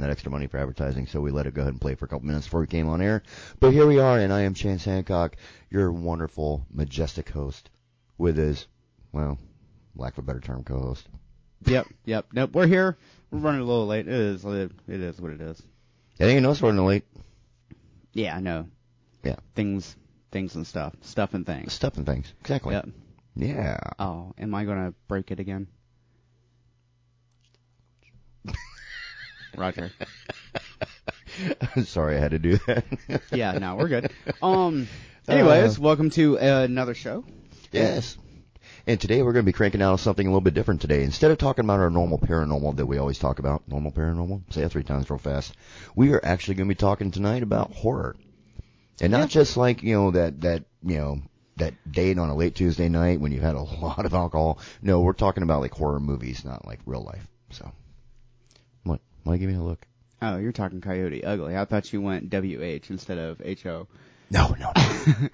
that extra money for advertising, so we let it go ahead and play for a couple minutes before we came on air. But here we are, and I am Chance Hancock, your wonderful, majestic host, with his, well, lack of a better term, co-host. Yep, yep, nope. We're here. We're running a little late. It is. It is what it is. I think you know it's running late. Yeah, I know. Yeah. Things, things and stuff, stuff and things. Stuff and things. Exactly. Yep. Yeah. Oh, am I gonna break it again? Roger. Sorry, I had to do that. Yeah, no, we're good. Um. Anyways, Uh, welcome to uh, another show. Yes. And today we're going to be cranking out something a little bit different today. Instead of talking about our normal paranormal that we always talk about, normal paranormal, say that three times real fast, we are actually going to be talking tonight about horror. And not Yeah. just like, you know, that, that, you know, that date on a late Tuesday night when you've had a lot of alcohol. No, we're talking about like horror movies, not like real life. So? Why give me a look? Oh, you're talking Coyote Ugly. I thought you went W H instead of H O. No, no,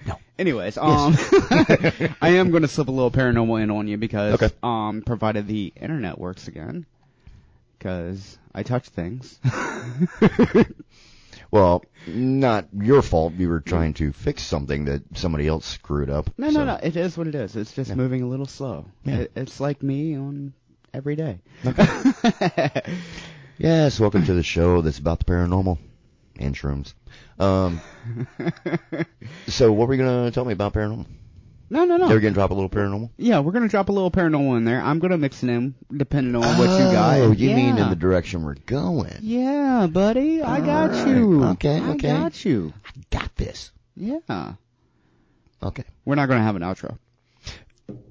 no. Anyways, um, I am going to slip a little paranormal in on you because, Okay. um, provided the internet works again, because I touch things. Well, not your fault. You were trying to fix something that somebody else screwed up. No, so- no, no. It is what it is. It's just Yeah. moving a little slow. Yeah. It, it's like me on every day. Yes, welcome to the show that's about the paranormal and shrooms. Um, so what were you gonna tell me about paranormal? No, no, no. They're gonna drop a little paranormal. Yeah, we're gonna drop a little paranormal in there. I'm gonna mix it in depending on what you got. Oh, you yeah. mean in the direction we're going? Yeah, buddy, I got Alright. you. Okay, I okay. I got you. I got this. Yeah. Okay. We're not gonna have an outro.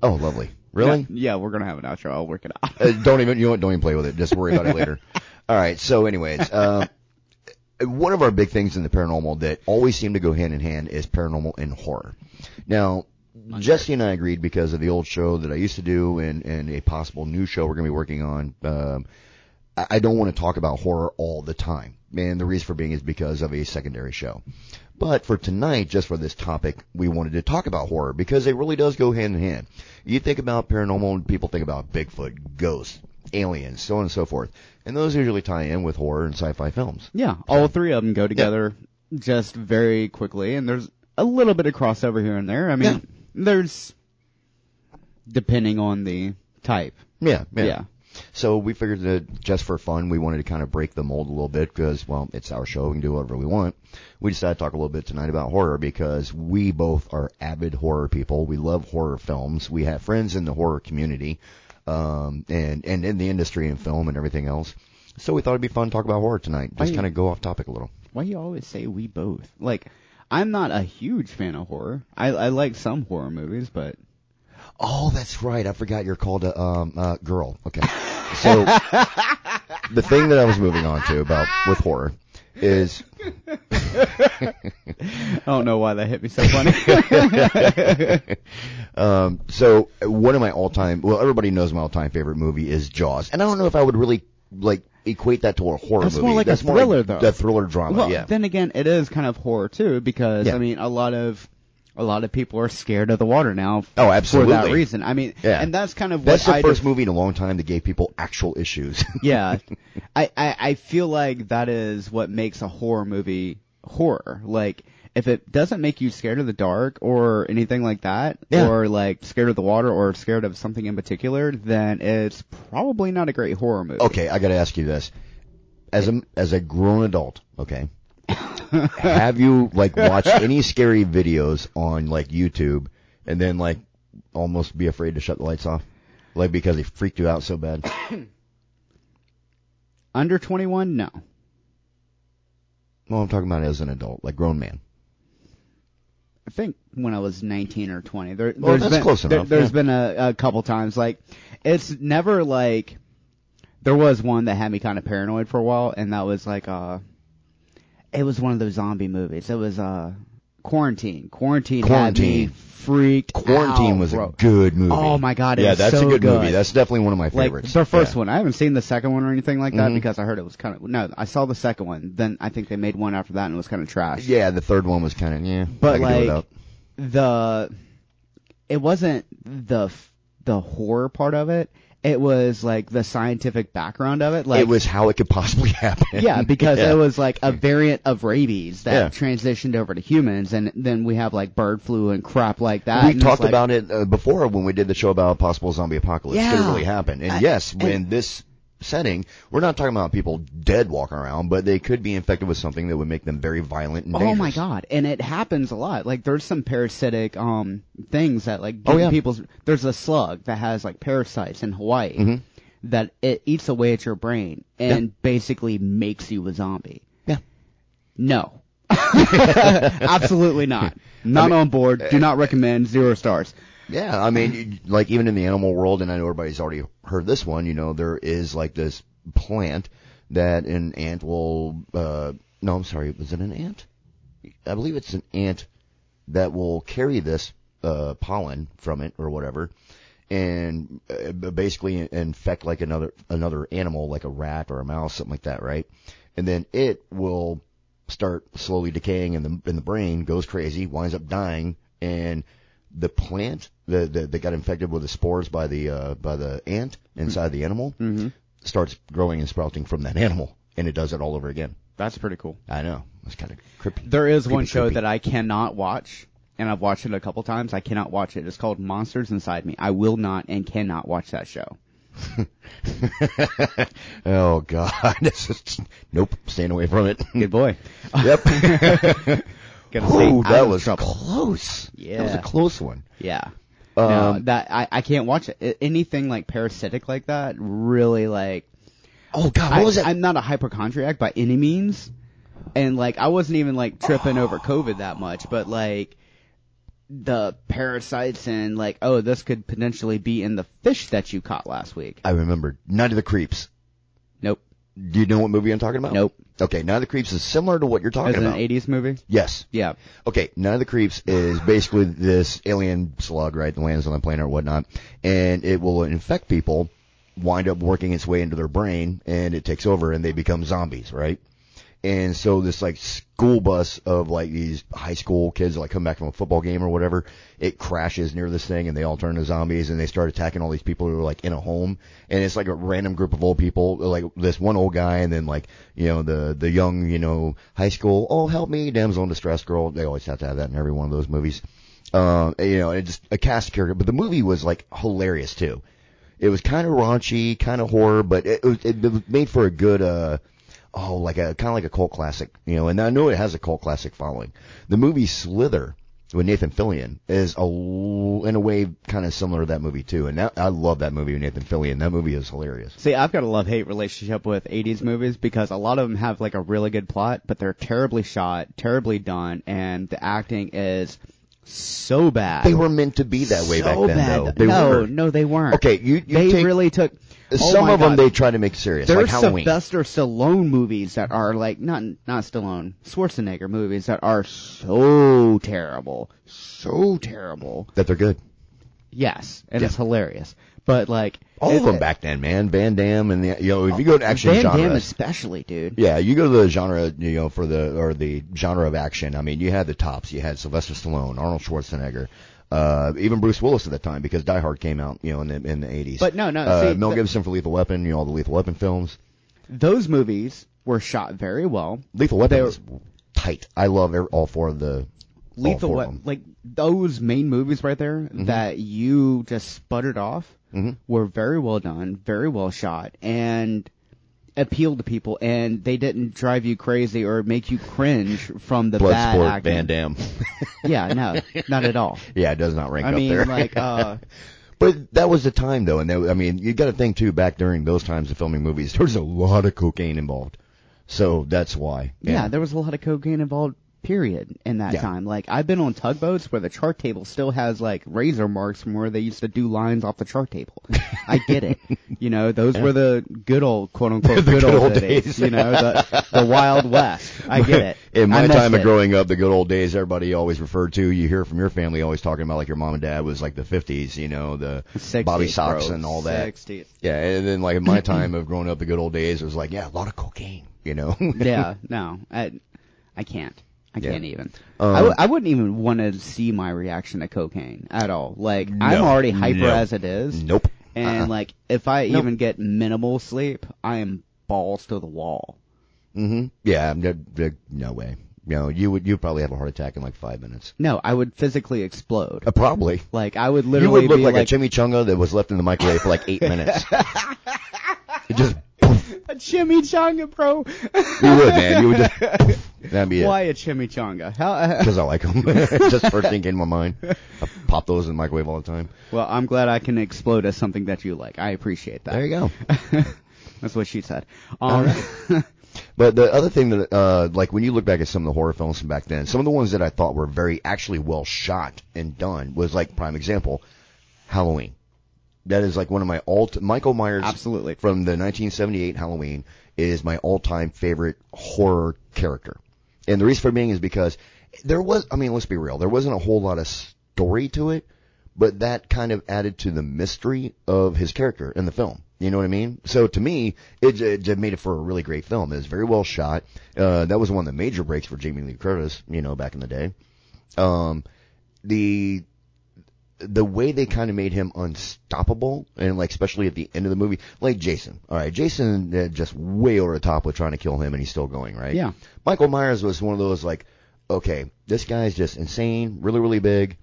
Oh, lovely. Really? Yeah, yeah, we're gonna have an outro. I'll work it out. uh, don't even you know what? Don't even play with it. Just worry about it later. All right. So, anyways, uh, one of our big things in the paranormal that always seem to go hand in hand is paranormal and horror. Now, Jesse and I agreed because of the old show that I used to do and, and a possible new show we're going to be working on. Um, I, I don't want to talk about horror all the time. And the reason for being is because of a secondary show. But for tonight, just for this topic, we wanted to talk about horror because it really does go hand in hand. You think about paranormal and people think about Bigfoot, ghosts, aliens, so on and so forth. And those usually tie in with horror and sci-fi films. Yeah, all three of them go together just very quickly, and there's a little bit of crossover here and there. I mean, Yeah. there's depending on the type. Yeah, yeah. Yeah. So we figured that just for fun, we wanted to kind of break the mold a little bit because, well, it's our show. We can do whatever we want. We decided to talk a little bit tonight about horror because we both are avid horror people. We love horror films. We have friends in the horror community, um, and, and in the industry and film and everything else. So we thought it'd be fun to talk about horror tonight. Just kind of go off topic a little. Why do you always say we both? Like, I'm not a huge fan of horror. I, I like some horror movies, but Oh, that's right. I forgot you're called a um, uh, girl. Okay. So the thing that I was moving on to about with horror is I don't know why that hit me so funny. um, so one of my all-time, well, everybody knows my all-time favorite movie is Jaws, and I don't know if I would really like equate that to a horror That's movie. more like a That's thriller, like though. The thriller drama, well, yeah. then again, it is kind of horror too, because Yeah. I mean, a lot of a lot of people are scared of the water now. Oh, absolutely. For that reason, I mean, Yeah. and that's kind of what That's the I first def- movie in a long time that gave people actual issues. yeah, I, I I feel like that is what makes a horror movie horror. Like if it doesn't make you scared of the dark or anything like that, Yeah. or like scared of the water or scared of something in particular, then it's probably not a great horror movie. okay, I got to ask you this: as a as a grown adult, okay, have you like watched any scary videos on like YouTube and then like almost be afraid to shut the lights off, like because they freaked you out so bad? Under 21, no. Well, I'm talking about as an adult, like grown man. I think when I was 19 or 20. There, Well, there's that's been, close there, enough, has yeah. been a, a couple times. Like, it's never like, there was one that had me kind of paranoid for a while, and that was like, uh, it was one of those zombie movies. It was, uh, Quarantine. Quarantine, Quarantine. had me freaked Quarantine out, was bro. a good movie. Oh my god, it yeah, that's so a good, movie. That's definitely one of my like favorites. the first Yeah. one. I haven't seen the second one or anything like that Mhm. because I heard it was kind of no. I saw the second one. Then I think they made one after that and it was kind of trash. Yeah, the third one was kind of yeah. But I could do like without. the, it wasn't the the horror part of it. It was like the scientific background of it. Like it was how it could possibly happen. yeah, because Yeah. it was like a variant of rabies that Yeah. transitioned over to humans, and then we have like bird flu and crap like that. we talked like- about it uh, before when we did the show about a possible zombie apocalypse. Could it Yeah. really happen? And I- yes, and- this setting, we're not talking about people dead walking around, but they could be infected with something that would make them very violent and dangerous. Oh my god! And it happens a lot. Like there's some parasitic um things that like Oh, yeah. people's. There's a slug that has like parasites in Hawaii Mhm. that it eats away at your brain and basically makes you a zombie. Yeah. No. Absolutely not. Not on board. Do not recommend. Zero stars. Yeah, I mean, like even in the animal world, and I know everybody's already heard this one. You know, there is like this plant that an ant will. uh No, I'm sorry, was it an ant? I believe it's an ant that will carry this uh pollen from it or whatever, and uh, basically infect like another another animal, like a rat or a mouse, something like that, right? And then it will start slowly decaying in the in the brain, goes crazy, winds up dying, and the plant that that that got infected with the spores by the uh, by the ant inside the animal Mm-hmm. starts growing and sprouting from that animal, and it does it all over again. That's pretty cool. I know it's kind of creepy. There is one show creepy. that I cannot watch, and I've watched it a couple times. I cannot watch it. It's called Monsters Inside Me. I will not and cannot watch that show. oh God, nope, staying away from it. Good boy. Yep. Gonna Ooh, that was trouble. close. that was a close one. Yeah. No, Um, that I, I can't watch it. Anything like parasitic like that really like. oh God, what I, was that? I'm not a hypochondriac by any means, and like I wasn't even like tripping over COVID that much, but like the parasites and like oh this could potentially be in the fish that you caught last week. I remember Night of the Creeps. Nope. Do you know what movie I'm talking about? Nope. Okay, Night of the Creeps is similar to what you're talking Is it an about. 80s movie? Yes. Yeah. Okay, Night of the Creeps is basically this alien slug, right, that lands on the planet or whatnot, and it will infect people, wind up working its way into their brain, and it takes over, and they become zombies, right? And so this like school bus of like these high school kids like come back from a football game or whatever, it crashes near this thing and they all turn to zombies and they start attacking all these people who are like in a home and it's like a random group of old people, like this one old guy and then like, you know, the, the young, you know, high school, oh help me, damsel in distress girl. They always have to have that in every one of those movies. Um, you know, it just a cast character, but the movie was like hilarious too. It was kind of raunchy, kind of horror, but it, it, it was made for a good, uh, oh, like a kind of like a cult classic, you know. And I know it has a cult classic following. The movie Slither with Nathan Fillion is a in a way kind of similar to that movie too. And that, I love that movie with Nathan Fillion. That movie is hilarious. See, I've got a love-hate relationship with 80s movies because a lot of them have like a really good plot, but they're terribly shot, terribly done, and the acting is so bad. They were meant to be that way so back then, bad. though. They no, were. no, they weren't. Okay, you, you they take really took. Oh some my of them. They try to make serious, There's like Halloween. Sylvester Stallone movies that are like not not Stallone, Schwarzenegger movies that are so terrible, so terrible. that they're good. Yes, and Yeah. it's hilarious. But like All it- of them back then, man. Van Damme and the you know if you go to action Van genre, Damme especially, dude. Yeah, you go to the genre, you know, for the or the genre of action. I mean, you had the tops. You had Sylvester Stallone, Arnold Schwarzenegger, uh, even Bruce Willis at the time because Die Hard came out, you know, in the in the eighties. But no, no, uh, see, Mel the- Gibson for Lethal Weapon, you know, all the Lethal Weapon films. Those movies were shot very well. Lethal Weapon was tight. I love every, all four of the. Lethal Weapon, like those main movies right there that you just sputtered off Mhm. were very well done, very well shot, and appealed to people, and they didn't drive you crazy or make you cringe from the bad Bloodsport, acting. Van Damme. Yeah, no, not at all. yeah, it does not rank I up mean, there. like, uh, But that was the time though, and that, I mean, you got to think too. Back during those times of filming movies, there was a lot of cocaine involved, so that's why. yeah, there was a lot of cocaine involved. Period. In that Yeah. time, like I've been on tugboats where the chart table still has like razor marks from where they used to do lines off the chart table. I get it. You know, those were the good old quote unquote good, good old, old days. days. You know, the the wild west. I get it. In my time of it. growing up, the good old days, everybody always referred to. You hear from your family always talking about like your mom and dad was like the 50s, you know, the 60s, Bobby socks bro. and all that. 60s. Yeah, and then like in my time of growing up, the good old days, it was like, yeah, a lot of cocaine, you know. yeah, no, I, I can't. I Yeah. can't even. Um, I, w- I wouldn't even want to see my reaction to cocaine at all. Like I'm already hyper no. as it is. Nope. And Uh-uh. like, if I Nope. even get minimal sleep, I am balls to the wall. hmm Yeah, there- no way. No, you would you probably have a heart attack in like five minutes. No, I would physically explode. Uh, probably. Like, I would literally. You would look be like, like a chimichanga that was left in the microwave for like eight minutes. it just a chimichanga, bro. you would, man. You would just that'd be Why a chimichanga? How? Because I like them. just first thing came to my mind. I pop those in the microwave all the time. well, I'm glad I can explode as something that you like. I appreciate that. There you go. That's what she said. All Um, But the other thing that, uh, like when you look back at some of the horror films from back then, some of the ones that I thought were very actually well shot and done was like prime example, Halloween. That is like one of my all. Michael Myers absolutely. from the 1978 Halloween is my all-time favorite horror character. And the reason for being is because there was, I mean, let's be real, there wasn't a whole lot of story to it, but that kind of added to the mystery of his character in the film. You know what I mean? So to me, it, it made it for a really great film. It was very well shot. Uh, that was one of the major breaks for Jamie Lee Curtis, you know, back in the day. Um, the, the way they kind of made him unstoppable, and like especially at the end of the movie, like Jason. All right, Jason uh, just way over the top with trying to kill him, and he's still going. Right? Yeah. Michael Myers was one of those like, okay, this guy's just insane, really, really big.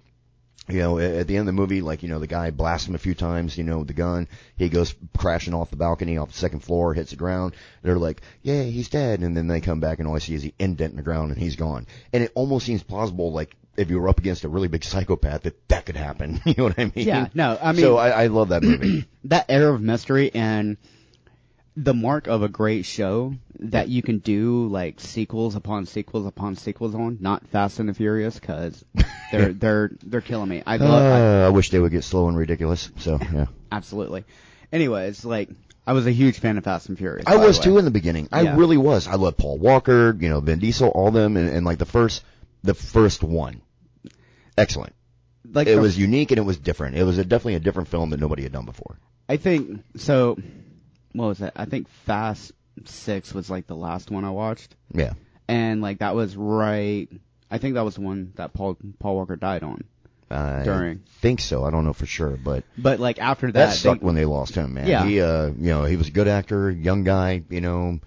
You know, at at the end of the movie, like, you know, the guy blasts him a few times, you know, with the gun. He goes crashing off the balcony, off the second floor, hits the ground. They're like, yeah, he's dead. And then they come back and all I see is the indent in the ground and he's gone. And it almost seems plausible, like, if you were up against a really big psychopath, that that could happen. you know what I mean? Yeah, no, I mean- so I, I love that movie. that air of mystery and the mark of a great show that you can do like sequels upon sequels upon sequels on, not Fast and the Furious, because they're they're they're killing me. I love Uh, I wish they would get slow and ridiculous. So, yeah. absolutely. Anyways, like I was a huge fan of Fast and Furious. I was too in the beginning. I Yeah. really was. I love Paul Walker, you know, Vin Diesel, all them, and, and like the first, the first one, excellent. Like it the- was unique and it was different. It was a, definitely a different film that nobody had done before. I think so. What was it? I think Fast Six was like the last one I watched, Yeah. and like that was right. I think that was the one that Paul Paul Walker died on. I During. think so. I don't know for sure, but But like after that, that, sucked they- when they lost him, man. Yeah. He, uh, you know, he was a good actor, young guy, you know,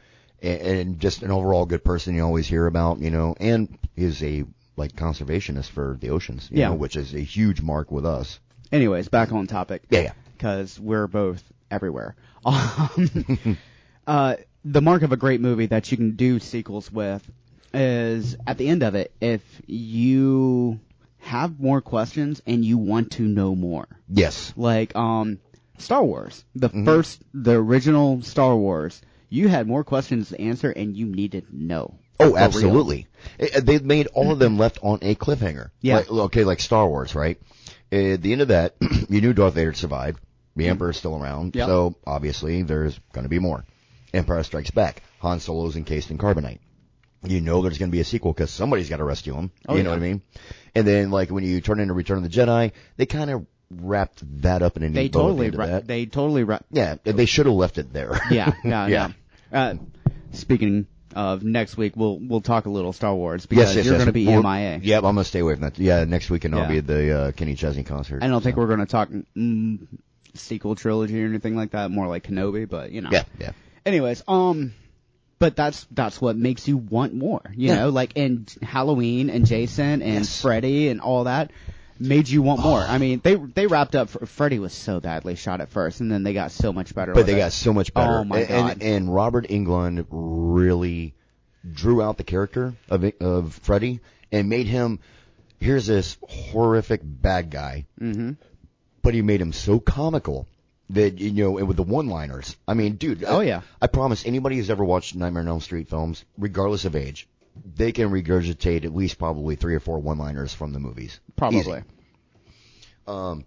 and, just an overall good person you always hear about, you know, and he's a like conservationist for the oceans, you Yeah. know, which is a huge mark with us. Anyways, back on topic. Yeah, yeah. Because we're both everywhere. Um, uh, the mark of a great movie that you can do sequels with is at the end of it, if you have more questions and you want to know more. Yes. Like, um, Star Wars. The Mm-hmm. first, the original Star Wars, you had more questions to answer and you needed to know. Oh, absolutely. Eh, eh, They've made all of them left on a cliffhanger. Yeah. Like, okay, like Star Wars, right? Eh, at the end of that, you knew Darth Vader survived. The mm-hmm. Emperor's still around. Yep. So, obviously, there's going to be more. Empire Strikes Back. Han Solo's encased in carbonite. You know there's going to be a sequel because somebody's got to rescue him. Oh, you know yeah. what I mean? And then, like, when you turn into Return of the Jedi, they kind of wrapped that up in a neat They bow at the totally, ra- that. they totally, ra- yeah, they should have left it there. Yeah, yeah, Yeah. yeah. Uh, speaking of next week, we'll we'll talk a little Star Wars because Yes, yes, you're yes. going to be We're- MIA. Yep, I'm gonna stay away from that. Yeah, next week weekend I'll be at the uh, Kenny Chesney concert. I don't think we're going to talk mm, sequel trilogy or anything like that. More like Kenobi, but you know. Yeah, yeah. Anyways, um, but that's that's what makes you want more. You Yeah. know, like in Halloween and Jason and Yes. Freddy and all that made you want more. I mean, they they wrapped up. Freddy was so badly shot at first, and then they got so much better. But they it. got so much better. Oh, my and, God. And, and Robert Englund really drew out the character of of Freddy and made him. Here's this horrific bad guy, hmm but he made him so comical that you know, and with the one-liners. I mean, dude. Oh, I, yeah. I promise anybody who's ever watched Nightmare on Elm Street films, regardless of age, they can regurgitate at least probably three or four one-liners from the movies. Probably. Easy. Um,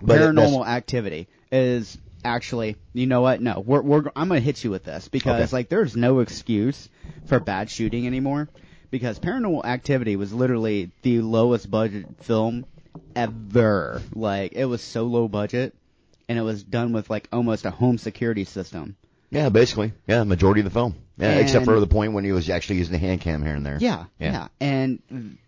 but paranormal activity is actually you know what no we're, we're i'm gonna hit you with this because Okay. like there's no excuse for bad shooting anymore because paranormal activity was literally the lowest budget film ever like it was so low budget and it was done with like almost a home security system Yeah, basically. Yeah, majority of the film. Yeah, except for the point when he was actually using the hand cam here and there. yeah Yeah. yeah, and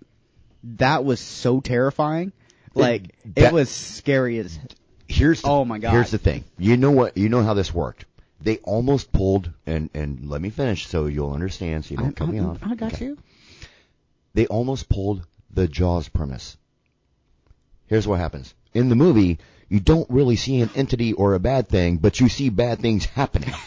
that was so terrifying like that- it was scary as here's the, Oh my God. Here's the thing. You know what? You know how this worked. They almost pulled and and let me finish so you'll understand. So you don't I, cut me I- off. I got Okay. you. They almost pulled the Jaws premise. Here's what happens in the movie. You don't really see an entity or a bad thing, but you see bad things happening.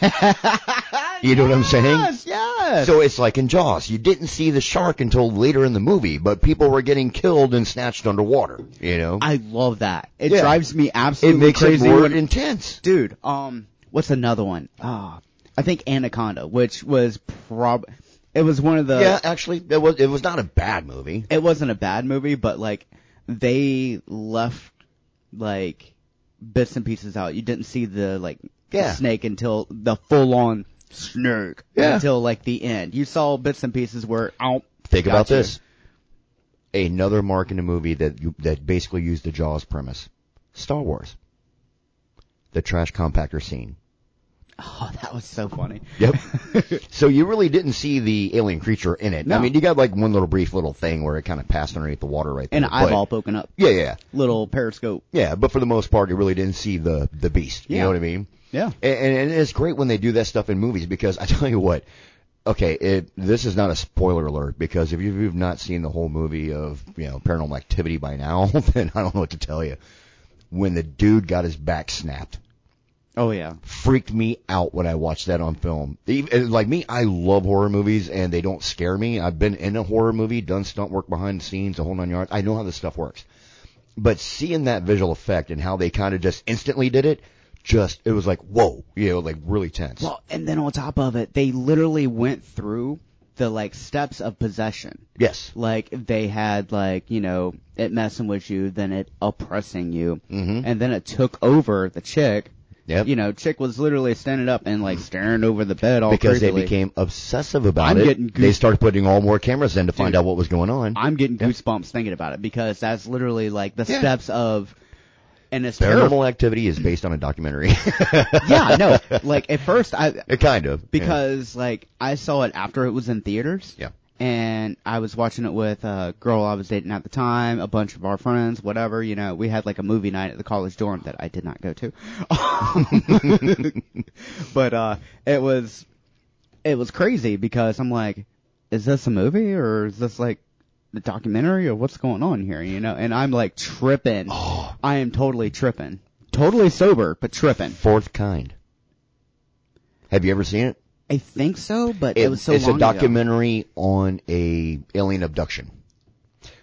you know what I'm saying? Yes, yes. So it's like in Jaws. You didn't see the shark until later in the movie, but people were getting killed and snatched underwater. You know, I love that. It Yeah. drives me it absolutely makes it crazy. more when- intense. dude, um, what's another one? Ah, I think Anaconda, which was prob, it was one of the, yeah, actually, it was it was not a bad movie. it wasn't a bad movie, but like they left like bits and pieces out. You didn't see the like Yeah. snake until the full on snake Yeah. until like the end. You saw bits and pieces where oh, Think about you. this. Another mark in the movie that you, that basically used the Jaws premise. Star Wars. The trash compactor scene. Oh, that was so funny. Yep. so you really didn't see the alien creature in it. I mean, you got like one little brief little thing where it kind of passed underneath the water right there. And an but- eyeball poking up, Yeah, yeah, little periscope. yeah. But for the most part, you really didn't see the the beast. You know what I mean? Yeah. And, and, and it's great when they do that stuff in movies because I tell you what, okay, it, this is not a spoiler alert because if you've not seen the whole movie of, you know, Paranormal Activity by now, then I don't know what to tell you. When the dude got his back snapped, Oh yeah. freaked me out when I watched that on film. Even- Like me, I love horror movies and they don't scare me. I've been in a horror movie, done stunt work behind the scenes, the whole nine yards. I know how this stuff works. But seeing that visual effect and how they kind of just instantly did it, just, it was like, whoa, you know, like really tense. Well, and then on top of it, they literally went through the like steps of possession. yes. Like they had like you know it messing with you, then it oppressing you, Mhm. and then it took over the chick. Yep. You know, chick was literally standing up and like staring over the bed all because crazily. they became obsessive about I'm it. getting they started putting all more cameras in to find Dude. out what was going on. I'm getting goosebumps thinking about it because that's literally like the Yeah. steps of, and terrible. Paranormal Activity is based on a documentary. yeah, no, like at first I It kind of. yeah. because like I saw it after it was in theaters. Yeah. And I was watching it with a girl I was dating at the time, a bunch of our friends, whatever, you know, we had like a movie night at the college dorm that I did not go to. but uh it was it was crazy because I'm like, is this a movie or is this like a documentary or what's going on here, you know? And I'm like tripping. I am totally tripping. Totally sober, but tripping. Fourth Kind. Have you ever seen it? I think so, but it, was so it's a ago. documentary on a alien abduction,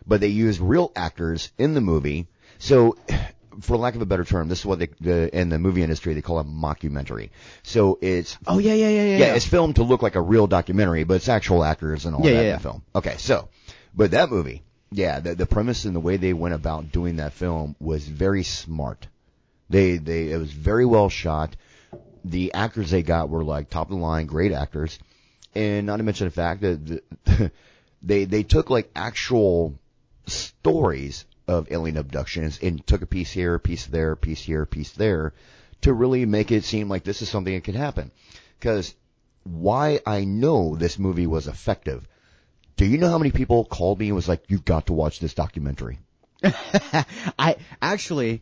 but they used real actors in the movie. So, for lack of a better term, this is what they the, in the movie industry they call a mockumentary. So it's Oh yeah, yeah, yeah, yeah. yeah, it's filmed to look like a real documentary, but it's actual actors and all Yeah, that yeah, in yeah. the film. Okay, so, but that movie, yeah, the, the premise and the way they went about doing that film was very smart. They, they, it was very well shot. The actors they got were like top of the line, great actors. And not to mention the fact that the, they, they took like actual stories of alien abductions and took a piece here, a piece there, a piece here, a piece there to really make it seem like this is something that could happen. Cause why I know this movie was effective. Do you know how many people called me and was like, you've got to watch this documentary? I actually,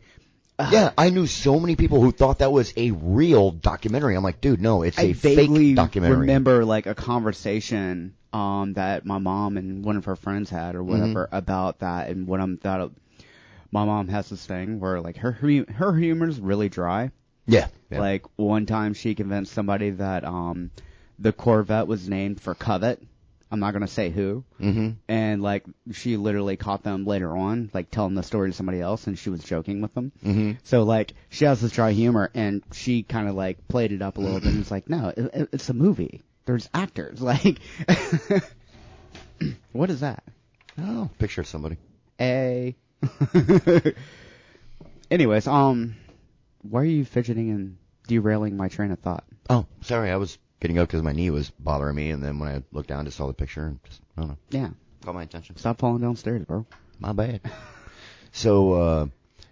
Yeah, I knew so many people who thought that was a real documentary. I'm like, dude, no, it's a I vaguely fake documentary. remember like a conversation um that my mom and one of her friends had or whatever Mm-hmm. about that and what I'm that my mom has this thing where like her her humor is really dry. Yeah. yeah. Like one time she convinced somebody that um the Corvette was named for Covet. I'm not gonna say who. hmm And like she literally caught them later on, like telling the story to somebody else, and she was joking with them. hmm So like she has this dry humor, and she kind of like played it up a little bit. and was like, no, it, it- it's a movie. There's actors. Like, what is that? Oh, picture of somebody. A. Anyways, um, why are you fidgeting and derailing my train of thought? Oh, sorry, I was getting up because my knee was bothering me, and then when I looked down, just saw the picture, and just, I don't know, Yeah, caught my attention. stop falling downstairs, bro. My bad. so, uh,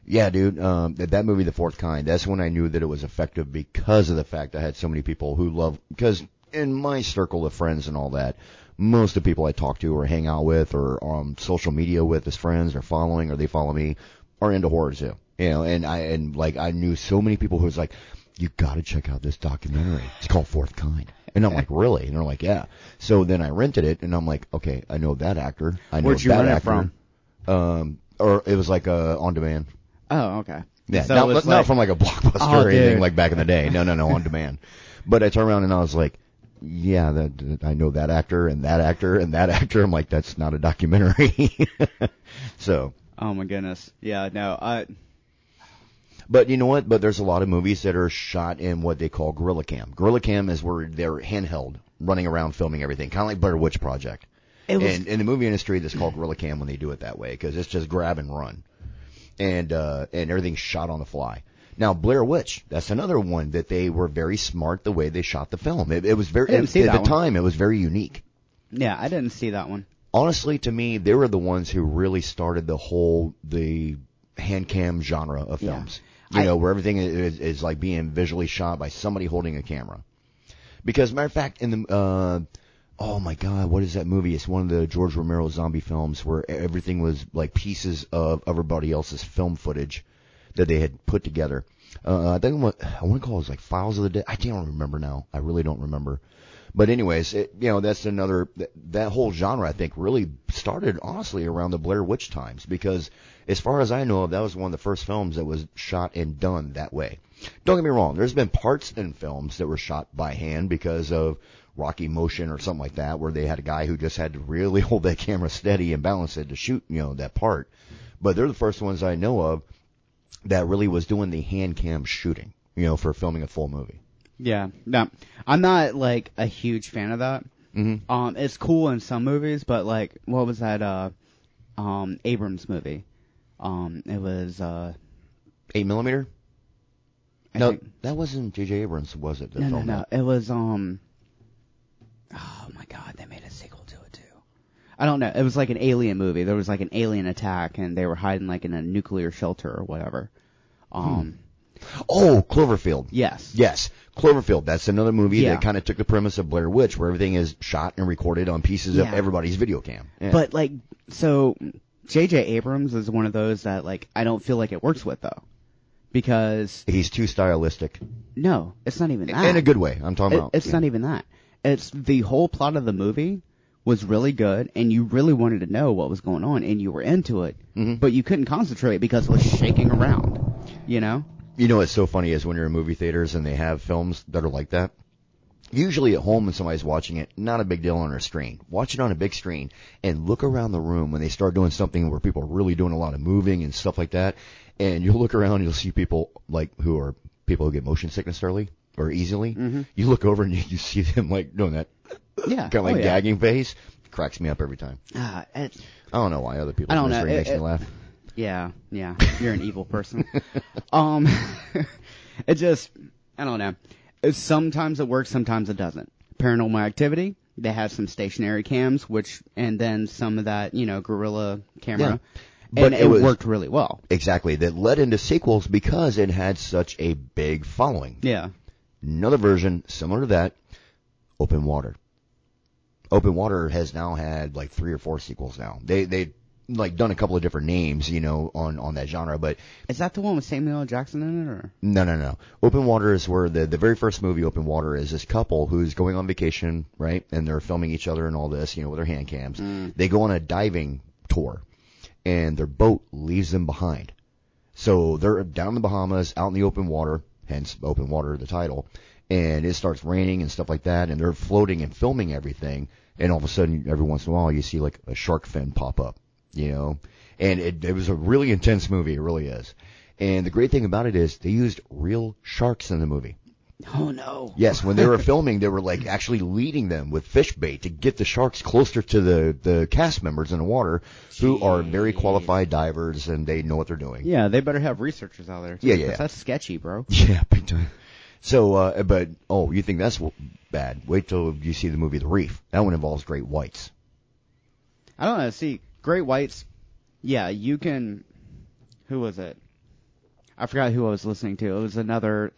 yeah, dude, um, that, that movie, The Fourth Kind, that's when I knew that it was effective because of the fact I had so many people who love, because in my circle of friends and all that, most of the people I talk to or hang out with or on social media with as friends or following or they follow me are into horror too. You know, and I and like I knew so many people who was like, you got to check out this documentary. It's called Fourth Kind. And I'm like, really? And they're like, yeah. So then I rented it, and I'm like, okay, I know that actor. I know Where'd you that rent it actor. Um, or it was like uh, on demand. Oh, okay. Yeah, So not, was not like- from like a blockbuster Oh, or anything dude. like back in the day. No, no, no, on demand. But I turned around and I was like, yeah, that I know that actor and that actor and that actor. I'm like, that's not a documentary. so, Oh my goodness. Yeah, no, I but you know what? But there's a lot of movies that are shot in what they call Guerrilla Cam. Guerrilla Cam is where they're handheld, running around filming everything, kind of like Blair Witch Project. it was and in the movie industry, that's called Guerrilla Cam when they do it that way because it's just grab and run, and uh, and everything's shot on the fly. Now Blair Witch, that's another one that they were very smart the way they shot the film. It, it was very at, see at that the one. time it was very unique. yeah, I didn't see that one. Honestly, to me, they were the ones who really started the whole the hand cam genre of films. You I- know, where everything is, is like being visually shot by somebody holding a camera. Because matter of fact, in the uh, oh my god, what is that movie? It's one of the George Romero zombie films where everything was like pieces of everybody else's film footage that they had put together. Uh, I think what I want to call it was like Files of the Dead. I can't remember now. I really don't remember. But anyways, it, you know, that's another that, that whole genre. I think really started honestly around the Blair Witch times because, as far as I know, of that was one of the first films that was shot and done that way. Don't get me wrong. There's been parts in films that were shot by hand because of Rocky Motion or something like that, where they had a guy who just had to really hold that camera steady and balance it to shoot, you know, that part. But they're the first ones I know of that really was doing the hand cam shooting, you know, for filming a full movie. Yeah, no, I'm not like a huge fan of that. Mm-hmm. Um, it's cool in some movies, but like, what was that? Uh, um, Abrams movie. Um, it was uh, Eight millimeter? I no, think- that wasn't J.J. Abrams, was it? no, no, no. that? It was um. Oh my God, they made a sequel to it too. I don't know. It was like an alien movie. There was like an alien attack, and they were hiding like in a nuclear shelter or whatever. Um, Oh, Cloverfield. yes. Yes, Cloverfield. That's another movie Yeah. that kind of took the premise of Blair Witch, where everything is shot and recorded on pieces of everybody's video cam. Yeah. But like, so J.J. Abrams is one of those that like I don't feel like it works with though, because he's too stylistic no, it's not even that. in a good way. I'm talking It- about. it's yeah. not even that. It's the whole plot of the movie was really good, and you really wanted to know what was going on, and you were into it, Mhm. but you couldn't concentrate because it was shaking around. You know? You know what's so funny is when you're in movie theaters and they have films that are like that. Usually at home when somebody's watching it, not a big deal on a screen. Watch it on a big screen and look around the room when they start doing something where people are really doing a lot of moving and stuff like that. And you'll look around and you'll see people like who are people who get motion sickness early or easily. Mhm. You look over and you, you see them like doing that Yeah. kind of like oh, yeah. gagging face. Cracks me up every time. Ah, it's, I don't know why other people. I don't know. It- makes me laugh. Yeah, yeah. You're an evil person. um, it just, I don't know. Sometimes it works, sometimes it doesn't. Paranormal Activity, they have some stationary cams, which, and then some of that, you know, guerrilla camera. Yeah. But and it it, was- worked really well. Exactly. That led into sequels because it had such a big following. Yeah. Another version similar to that, Open Water. Open Water has now had like three or four sequels now. They they like done a couple of different names, you know, on on that genre, but Is that the one with Samuel L. Jackson in it, or? no, no, no. Open Water is where the the very first movie, Open Water, is this couple who's going on vacation, right? And they're filming each other and all this, you know, with their hand cams. Mm. They go on a diving tour, and their boat leaves them behind. So they're down in the Bahamas, out in the open water, hence Open Water, the title. And it starts raining and stuff like that, and they're floating and filming everything. And all of a sudden, every once in a while, you see like a shark fin pop up, you know. And it, it was a really intense movie, it really is. And the great thing about it is they used real sharks in the movie. Oh no. Yes, when they were filming, they were like actually leading them with fish bait to get the sharks closer to the the cast members in the water, who are very qualified divers and they know what they're doing. Yeah, they better have researchers out there. Too, Yeah, yeah, 'cause yeah. That's sketchy, bro. Yeah, big time. So, uh, but oh, you think that's w- bad? Wait till you see the movie The Reef. That one involves great whites. I don't know. See, great whites. Yeah, you can. Who was it? I forgot who I was listening to. It was another.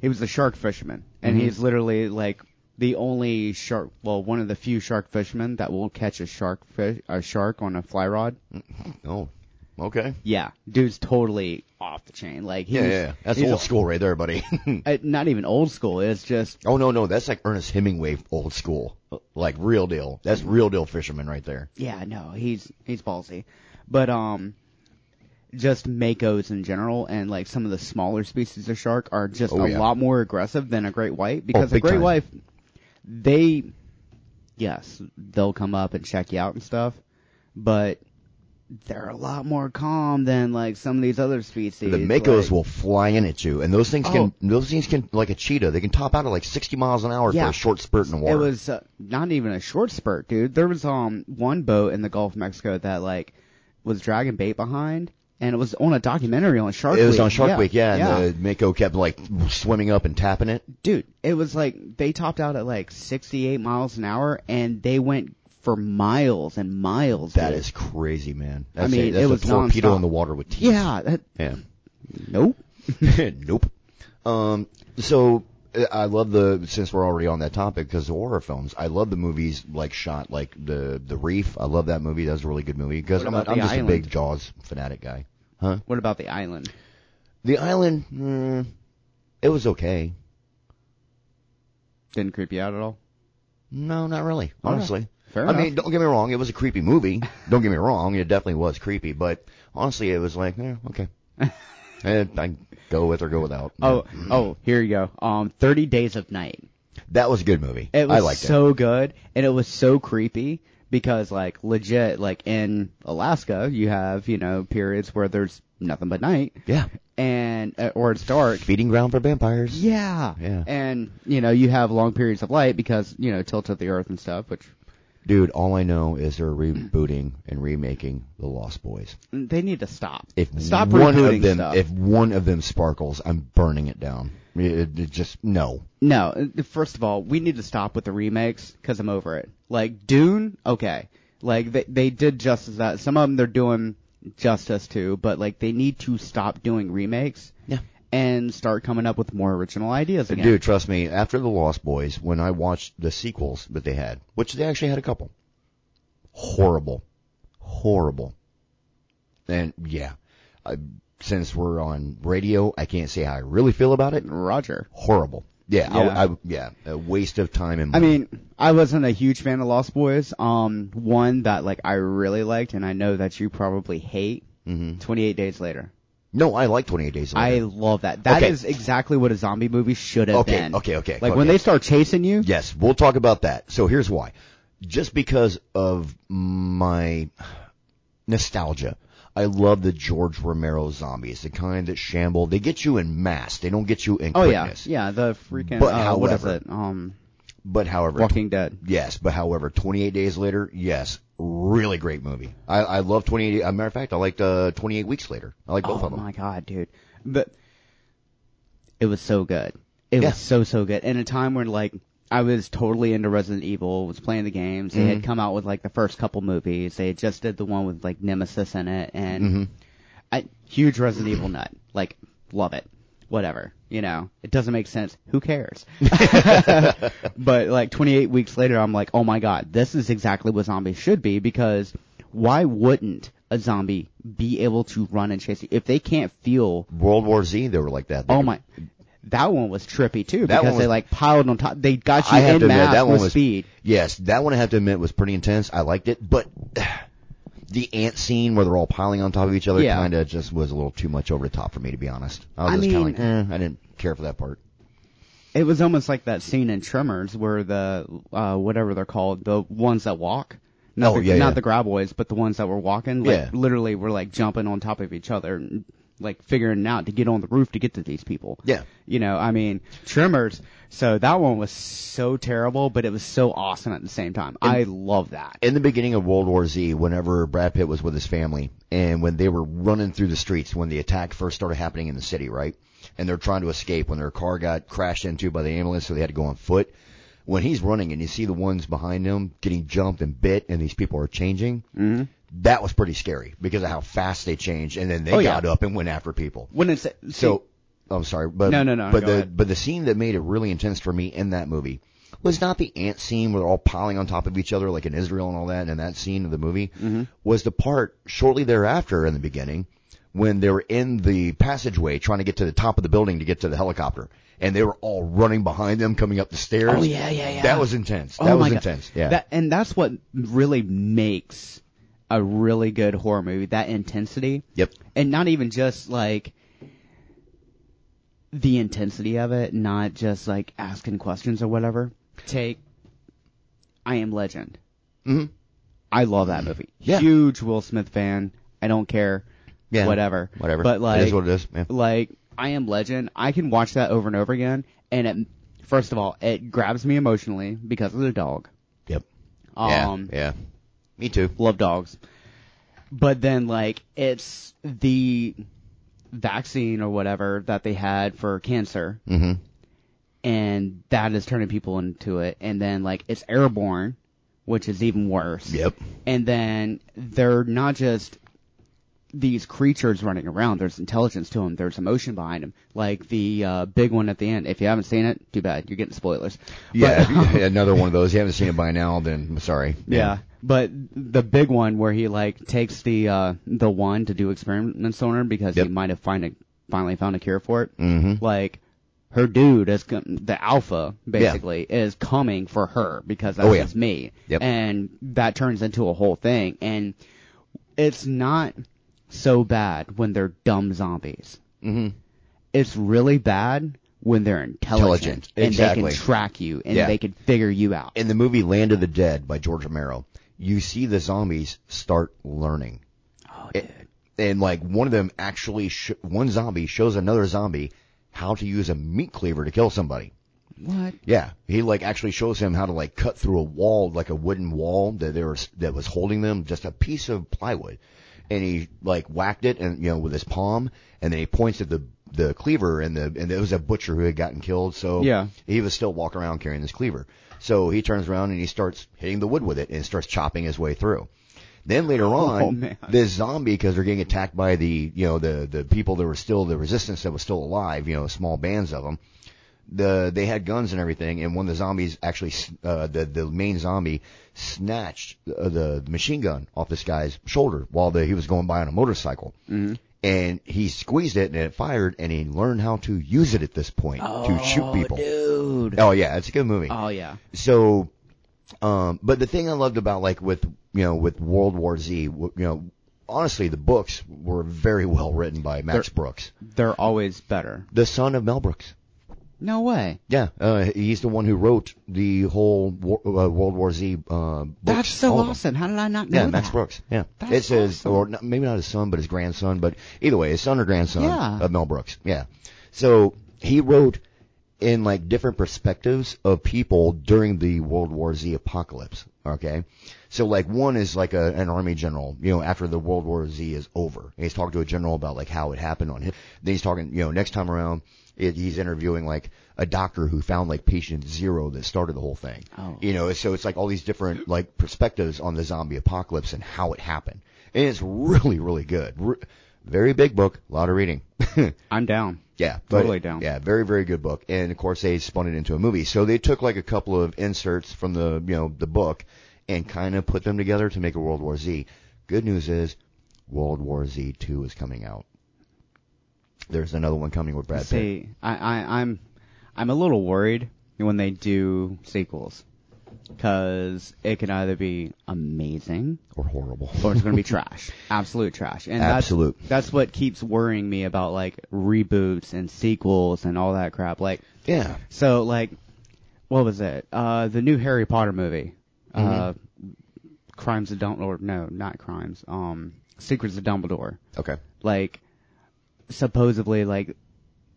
He was a shark fisherman, and Mhm. he's literally like the only shark. Well, one of the few shark fishermen that will catch a shark fish, a shark on a fly rod. Oh, Okay. Yeah, dude's totally off the chain. Like he's, Yeah, yeah. That's he's old school right there, buddy. uh, not even old school. It's just oh no, no, that's like Ernest Hemingway old school, like real deal. That's real deal fisherman right there. yeah, no, he's he's ballsy. But um, just makos in general, and like some of the smaller species of shark are just Oh, a yeah. lot more aggressive than a great white because a great time. white, they, yes, they'll come up and check you out and stuff, but they're a lot more calm than like some of these other species. The makos like- will fly in at you, and those things can, Oh. those things can, like a cheetah, they can top out at like 60 miles an hour for a short spurt in the water. It was uh, not even a short spurt, dude. There was um one boat in the Gulf of Mexico that like was dragging bait behind, and it was on a documentary on Shark Week. It was Week. on Shark yeah. Week, yeah, yeah. and the mako kept like swimming up and tapping it. Dude, it was like they topped out at like 68 miles an hour, and they went for miles and miles. That is crazy, man. I mean, a, that's it a was torpedo nonstop. in the water with teeth. yeah. That, Yeah. nope. nope. Um, so I love the since we're already on that topic because the horror films. I love the movies like shot like the the Reef. I love that movie. That was a really good movie because I'm, I'm just a big Jaws fanatic guy. Huh? What about the island? The Island. Mm, it was okay. Didn't creep you out at all? No, not really. Honestly. Fair I enough. mean, don't get me wrong. It was a creepy movie. don't get me wrong. It definitely was creepy. But honestly, it was like, eh, okay. and I go with or go without. oh, oh, here you go. Um, 30 Days of Night. that was a good movie. It was I liked it. so good, and it was so creepy because, like, legit, like in Alaska, you have you know periods where there's nothing but night, Yeah. and uh, or it's dark. Feeding ground for vampires. Yeah, Yeah. and you know you have long periods of light because you know tilt of the earth and stuff, which Dude, all I know is they're rebooting and remaking The Lost Boys. they need to stop. If stop one rebooting of them, stuff. if one of them sparkles, I'm burning it down. It, it just no. No, first of all, we need to stop with the remakes because I'm over it. Like Dune, okay, like they they did justice that. Some of them they're doing justice to, but like they need to stop doing remakes. Yeah. And start coming up with more original ideas again. Dude, trust me. After The Lost Boys, when I watched the sequels that they had, which they actually had a couple, horrible, horrible. And yeah, I, since we're on radio, I can't say how I really feel about it. Roger. Horrible. Yeah, Yeah. I, I, yeah, a waste of time and money. I mean, I wasn't a huge fan of Lost Boys. Um, one that like I really liked, and I know that you probably hate. hmm 28 Days Later. No, I like 28 Days Later. I love that. That is Okay. exactly what a zombie movie should have Okay, been. okay, okay, okay. Like when they start chasing you. Yes, we'll talk about that. So here's why. Just because of my nostalgia. I love the George Romero zombies, the kind that shamble. They get you in mass. They don't get you in Oh yeah, quickness. yeah. The freaking. But uh, what is however- it? Um, But however, Walking Dead. yes, but however, 28 Days Later, yes, really great movie. I, I love 28. As a matter of fact, I liked uh, 28 Weeks Later. I like both oh of them. Oh my god, dude! But it was so good. It Yeah. was so so good. In a time when like I was totally into Resident Evil, was playing the games. They Mm-hmm. had come out with like the first couple movies. They had just did the one with like Nemesis in it, and Mm-hmm. I huge Resident Evil nut. Like love it. Whatever. You know, it doesn't make sense. Who cares? but like 28 weeks later, I'm like, oh my god, this is exactly what zombies should be because why wouldn't a zombie be able to run and chase you if they can't feel? World War Z, they were like that. They Oh my. That one was trippy too That because one they was- like piled on top. They got you I in admit mass that one with was speed. Yes, that one I have to admit was pretty intense. I liked it, but the ant scene where they're all piling on top of each other Yeah. kind of just was a little too much over the top for me, to be honest. I was I just kind mean- of like, eh, I didn't care for that part. It was almost like that scene in Tremors where the uh whatever they're called, the ones that walk. Not Oh, the, yeah, not yeah. the graboids, but the ones that were walking. Like Yeah. literally were like jumping on top of each other and like figuring out to get on the roof to get to these people. Yeah. You know, I mean, Tremors. So that one was so terrible, but it was so awesome at the same time. I love that. In the beginning of World War Z, whenever Brad Pitt was with his family, and when they were running through the streets, when the attack first started happening in the city, right? And they're trying to escape when their car got crashed into by the ambulance, so they had to go on foot. When he's running and you see the ones behind him getting jumped and bit, and these people are changing, hmm that was pretty scary because of how fast they changed, and then they Oh, yeah. got up and went after people. When it's So, I'm sorry, but No, no, no, But the ahead. but the scene that made it really intense for me in that movie was not the ant scene where they're all piling on top of each other like in Israel and all that, and that scene of the movie Mm-hmm. was the part shortly thereafter in the beginning when they were in the passageway trying to get to the top of the building to get to the helicopter, and they were all running behind them coming up the stairs. Oh, yeah, yeah, yeah. That was intense. Oh That my was God. intense. Yeah. That, and that's what really makes a really good horror movie. That intensity. yep. and not even just like the intensity of it, not just like asking questions or whatever. Take I Am Legend. hmm I love that movie. Yeah. Huge Will Smith fan. I don't care. Yeah. Whatever. Whatever. But like is what it is. Yeah. like I Am Legend, I can watch that over and over again and it first of all, it grabs me emotionally because of the dog. Yep. Um yeah. Yeah. Me too. love dogs. But then like it's the vaccine or whatever that they had for cancer hmm and that is turning people into it and then like it's airborne which is even worse. Yep. And then they're not just these creatures running around. There's intelligence to them. There's emotion behind them. Like the uh, big one at the end. If you haven't seen it, too bad. You're getting spoilers. Yeah. But- if you- another one of those. You haven't seen it by now, then I'm sorry. Yeah. But the big one where he like takes the uh the one to do experiments on her because Yep. he might have find a, finally found a cure for it. Mm-hmm. Like her dude is the alpha basically is coming for her because that's Oh, yeah. mate. Yep. And that turns into a whole thing and it's not so bad when they're dumb zombies. Mm-hmm. It's really bad when they're intelligent, Intelligent. and Exactly. they can track you and Yeah. they can figure you out. In the movie Land of the Dead by George Romero, you see the zombies start learning. oh, It- and like one of them actually, sh- one zombie shows another zombie how to use a meat cleaver to kill somebody. What? Yeah, he like actually shows him how to like cut through a wall, like a wooden wall that there was that was holding them, just a piece of plywood, and he like whacked it and you know with his palm, and then he points at the the cleaver, and the and it was a butcher who had gotten killed, so Yeah. he was still walking around carrying this cleaver. So he turns around and he starts hitting the wood with it and starts chopping his way through. Then later oh, on, Oh, this zombie, because they're getting attacked by the, you know, the, the people that were still, the resistance that was still alive, you know, small bands of them, the, they had guns and everything, and one of the zombies actually, uh, the, the main zombie snatched uh, the machine gun off this guy's shoulder while the, he was going by on a motorcycle. Mm-hmm. And he squeezed it and it fired, and he learned how to use it at this point to shoot people. dude. Oh yeah, it's a good movie Oh yeah. so um but the thing i loved about like with you know with world war Z, you know honestly the books were very well written by max They're- brooks They're always better. the son of mel brooks No way. yeah uh, he's the one who wrote the whole war, uh, world war z uh books, That's so all of them. awesome. How did I not know yeah that? max brooks yeah That's it's his awesome. or not, maybe not his son but his grandson but either way his son or grandson Yeah. of mel brooks yeah so he wrote in like different perspectives of people during the World War Z apocalypse. Okay. So like one is like a, an army general, you know, after the World War Z is over. And he's talking to a general about like how it happened on him. Then he's talking, you know, next time around, it, he's interviewing like a doctor who found like patient zero that started the whole thing. Oh. You know, so it's like all these different like perspectives on the zombie apocalypse and how it happened. And it's really, really good. Re- very big book, a lot of reading. I'm down. Yeah, but- Totally down. Yeah, very very good book, and of course they spun it into a movie. So they took like a couple of inserts from the you know the book and kind of put them together to make a World War Z. Good news is World War Z two is coming out. There's another one coming with Brad Pitt. See, I, I, I'm, I'm a little worried when they do sequels, because it can either be amazing Or horrible. or it's going to be trash, absolute trash. And Absolute. That's, that's what keeps worrying me about like reboots and sequels and all that crap. Like, Yeah. so like, what was it? Uh, the new Harry Potter movie, uh, Mm-hmm. Crimes of Dumbledore. No, not Crimes. Um, Secrets of Dumbledore. Okay. like supposedly like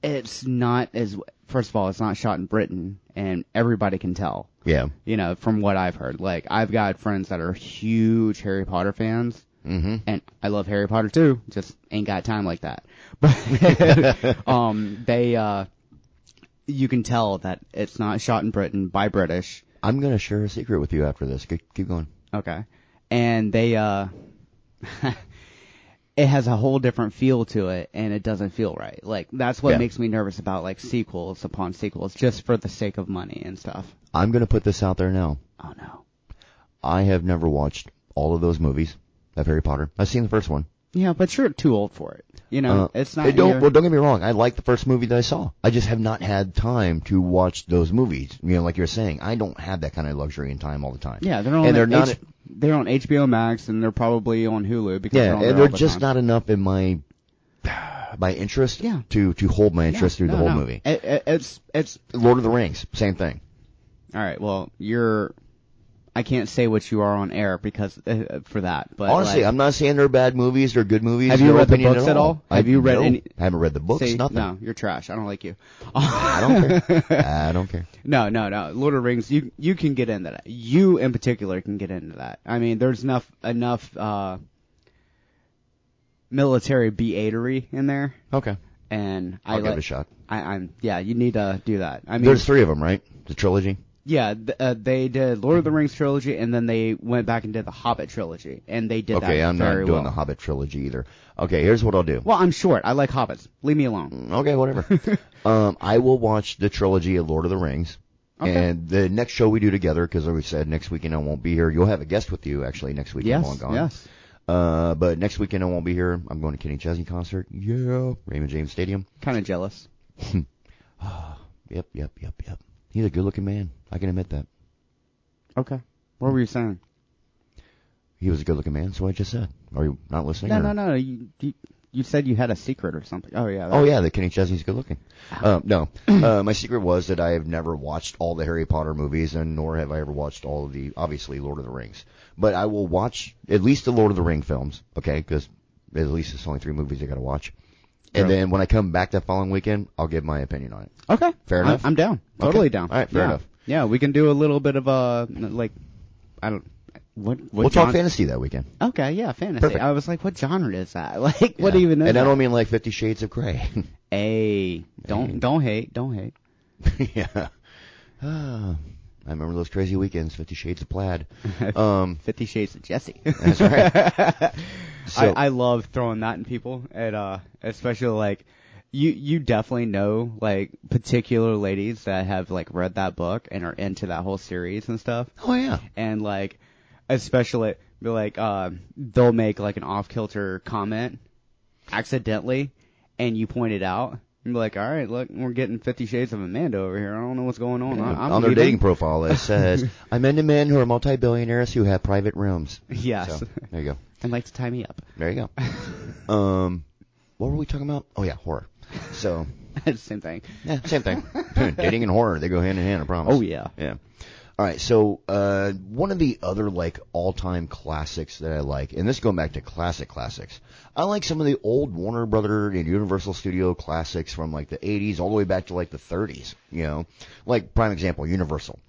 it's not as first of all it's not shot in Britain and everybody can tell Yeah. you know from what I've heard like I've got friends that are huge Harry Potter fans Mm-hmm. and I love Harry Potter too just ain't got time like that but um they uh you can tell that it's not shot in Britain by British I'm gonna share a secret with you after this. Keep, keep going. Okay. And they uh it has a whole different feel to it, and it doesn't feel right. Like that's what Yeah. makes me nervous about like sequels upon sequels, just for the sake of money and stuff. I'm gonna put this out there now. Oh no. I have never watched all of those movies of Harry Potter. I've seen the first one. Yeah, but you're too old for it. You know, Uh, it's not. don't, you're- well, don't get me wrong. I like the first movie that I saw. I just have not had time to watch those movies. You know, like you're saying, I don't have that kind of luxury and time all the time. yeah, they're on. and they're H- not. they're on HBO Max, and they're probably on Hulu because yeah, they're on and they're the just time. not enough in my my interest. Yeah. To to hold my interest Yeah, through the whole no. movie. It, it, it's it's Lord of the Rings, same thing. all right. Well, you're. I can't say what you are on air because uh, for that. But Honestly, like, I'm not saying they're bad movies or good movies. Have you read the books at all? I- Have you read no, any- I haven't read the books. nothing. no, you're trash. I don't like you. I don't care. I don't care. No, no, no. Lord of the Rings, you you can get into that. You in particular can get into that. I mean, there's enough enough uh military beatery in there, Okay. and I I'll give like. it a shot. I, I'm yeah. You need to do that. I mean, There's three of them, right? The trilogy. Yeah. Th- uh, they did Lord of the Rings trilogy, and then they went back and did the Hobbit trilogy, and they did that Okay, I'm not very doing well. the Hobbit trilogy either. Okay, here's what I'll do. Well, I'm short. I like hobbits. Leave me alone. Okay, whatever. um, I will watch the trilogy of Lord of the Rings. Okay. And the next show we do together, because like we said, next weekend I won't be here. You'll have a guest with you actually next weekend Yes, gone. yes. Uh, but next weekend I won't be here. I'm going to Kenny Chesney concert. Yeah, Raymond James Stadium. Kind of jealous. Yep, yep, yep, yep. He's a good-looking man. I can admit that. Okay. What were you saying? He was a good-looking man. So I just said. Are you not listening? No, or- no, no. You, you you said you had a secret or something. Oh yeah. Oh yeah, that Kenny Chesney's good looking. Um, no, uh, my secret was that I have never watched all the Harry Potter movies, and nor have I ever watched all of the obviously Lord of the Rings. But I will watch at least the Lord of the Ring films, okay? Because at least it's only three movies I got to watch. And then when I come back that following weekend, I'll give my opinion on it. Okay. Fair enough? I'm down. Totally Okay. down. All right, fair Yeah. enough. Yeah, we can do a little bit of a like, I don't. What? what we'll talk fantasy that weekend. Okay, yeah, fantasy. Perfect. I was like, what genre is that? Like, what even is And I don't mean like Fifty Shades of Grey. Hey, don't Hey. don't hate, don't hate. yeah. Ah, I remember those crazy weekends, Fifty Shades of Plaid. Um, Fifty Shades of Jesse. That's right. So- I, I love throwing that in people, and uh, especially like you you definitely know like particular ladies that have like read that book and are into that whole series and stuff, oh yeah. and like especially be like uh, they'll make like an off kilter comment accidentally, and you point it out. And be like, all right, look, we're getting Fifty Shades of Amanda over here. I don't know what's going on. I- I'm on their dating profile, it says, "I'm into men who are multi-billionaires who have private rooms." Yes, So there you go. and like to tie me up. There you go. Um, what were we talking about? Oh yeah, horror. So Same thing. yeah, same thing. dating and horror, they go hand in hand. I promise. Oh yeah. Yeah. All right. So uh, one of the other like all-time classics that I like, and this is going back to classic classics. I like some of the old Warner Brother and Universal Studio classics from like the 80s all the way back to like the 30s. You know, like prime example, Universal.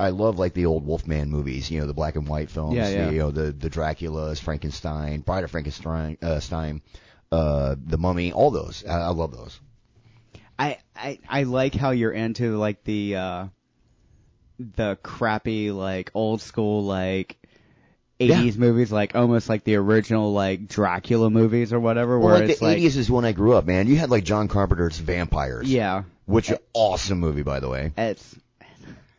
I love like the old Wolfman movies. You know, the black and white films. Yeah, yeah. The, you know, the the Draculas, Frankenstein, Bride of Frankenstein, uh, Stein, uh, the Mummy. All those. I, I love those. I, I I like how you're into like the uh the crappy like old school like 80s movies like almost like the original like Dracula movies or whatever Well, where like the like 80s is when I grew up, man. You had like John Carpenter's Vampires. yeah Which is awesome movie, by the way. it's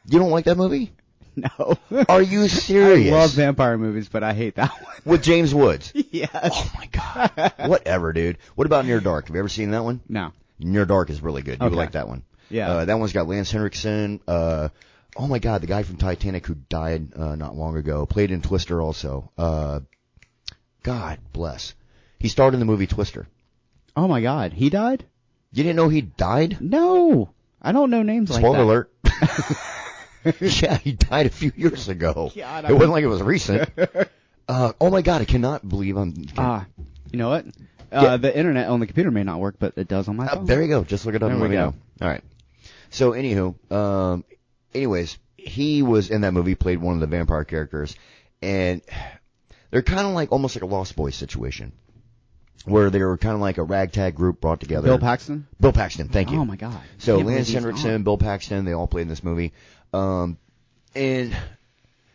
You don't like that movie? no Are you serious? I love vampire movies but I hate that one With James Woods. yes Oh my god. Whatever, dude. What about Near Dark? Have you ever seen that one? no Near Dark is really good. You Okay. like that one. Yeah. Uh, that one's got Lance Henriksen. Uh, oh my god, the guy from Titanic who died uh, not long ago played in Twister also. Uh, God bless. He starred in the movie Twister. oh my god he died You didn't know he died? no I don't know names like that. Spoiler alert. yeah, he died a few years ago. God, it wasn't like it was recent. uh, oh my god, I cannot believe I'm. ah you know what uh, Yeah. the internet on the computer may not work but it does on my Uh, phone there you go. Just look it up There and we let me go. know. All right. So, anywho, um, anyways, he was in that movie, played one of the vampire characters, and they're kind of like almost like a Lost Boys situation, where they were kind of like a ragtag group brought together. Bill Paxton Bill Paxton, thank you. oh my god So Lance he's Henriksen. Bill Paxton, they all played in this movie. Um, and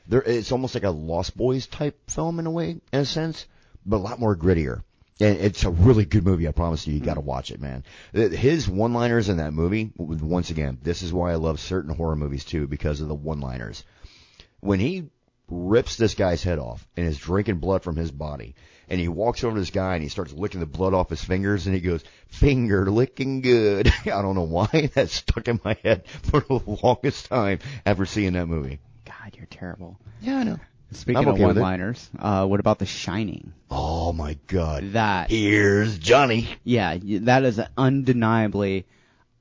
there, it's almost like a Lost Boys type film in a way, in a sense, but a lot more grittier. And it's a really good movie. I promise you, you got to watch it, man. His one-liners in that movie, once again, this is why I love certain horror movies too, because of the one-liners. When he rips this guy's head off and is drinking blood from his body, and he walks over to this guy and he starts licking the blood off his fingers, and he goes, "Finger licking good." I don't know why that stuck in my head for the longest time after seeing that movie. God, you're terrible. Yeah, I know. Speaking of okay it. one-liners, uh, what about The Shining? Oh my God. That, Here's Johnny. yeah, that is undeniably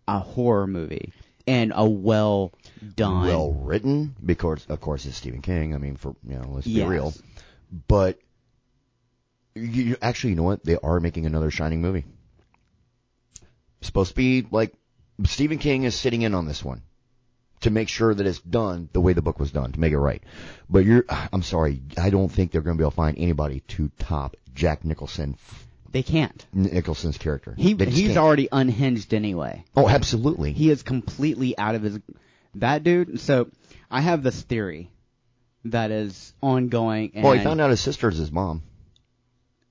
a horror movie and a well done. well written because of course it's Stephen King. I mean, for you know, let's be Yes. real. But you, actually, you know what? They are making another Shining movie. Supposed to be like Stephen King is sitting in on this one to make sure that it's done the way the book was done to make it right. But you're, I'm sorry, I don't think they're going to be able to find anybody to top Jack Nicholson, They can't. Nicholson's character. He he's can't. already unhinged anyway. Oh, absolutely. He is completely out of his. That dude. So I have this theory that is ongoing. Oh, and well, he found out his sister's his mom.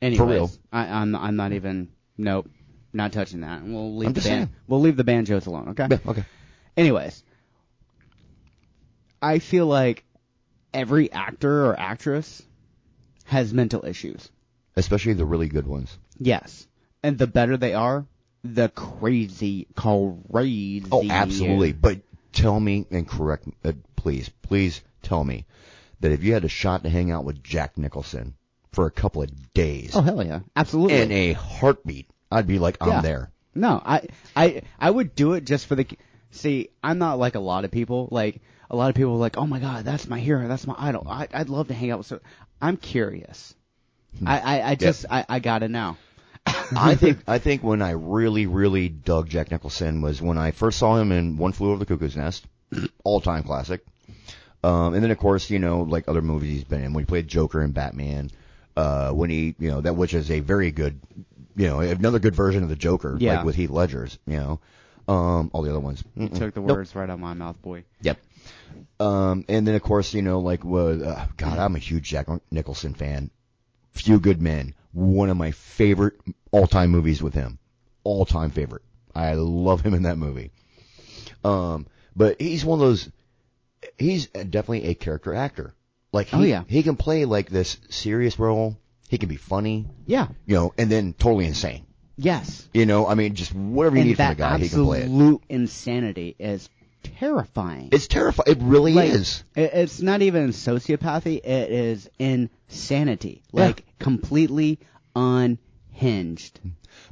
Anyways, real. I, I'm I'm not even. Nope. Not touching that. We'll leave I'm the just ban- saying. We'll leave the banjos alone. Okay. Yeah, okay. Anyways, I feel like every actor or actress has mental issues. Especially the really good ones. Yes. And the better they are, the crazy, crazy. Oh, absolutely. But tell me and correct, uh, please, please tell me that if you had a shot to hang out with Jack Nicholson for a couple of days Oh hell yeah, absolutely. in a heartbeat, I'd be like, I'm Yeah. there. no, I, I, I would do it just for the. See, I'm not like a lot of people. Like a lot of people are like, oh my god, that's my hero, that's my idol. I, I'd love to hang out with. So, I'm curious. I, I, I just, I, I gotta know. I think I think when I really really dug Jack Nicholson was when I first saw him in One Flew Over the Cuckoo's Nest, all time classic. Um, and then of course you know like other movies he's been in when he played Joker and Batman. Uh, when he you know that which is a very good, you know another good version of the Joker Yeah. like with Heath Ledger's you know. Um, all the other ones. You Mm-mm. took the Nope. words right out of my mouth, boy. Yep. Um, and then of course, you know, like, what, uh, God, I'm a huge Jack Nicholson fan. Few Good Men, one of my favorite all-time movies with him. All-time favorite. I love him in that movie. Um, but he's one of those, he's definitely a character actor. Like, oh, he, Oh, yeah. he can play like this serious role. He can be funny, Yeah. you know, and then totally insane. Yes. You know, I mean, just whatever you and need from the guy, he can play it. absolute insanity is terrifying. It's terrifying. It really like, is. It's not even sociopathy. It is insanity. Yeah. Like completely unhinged.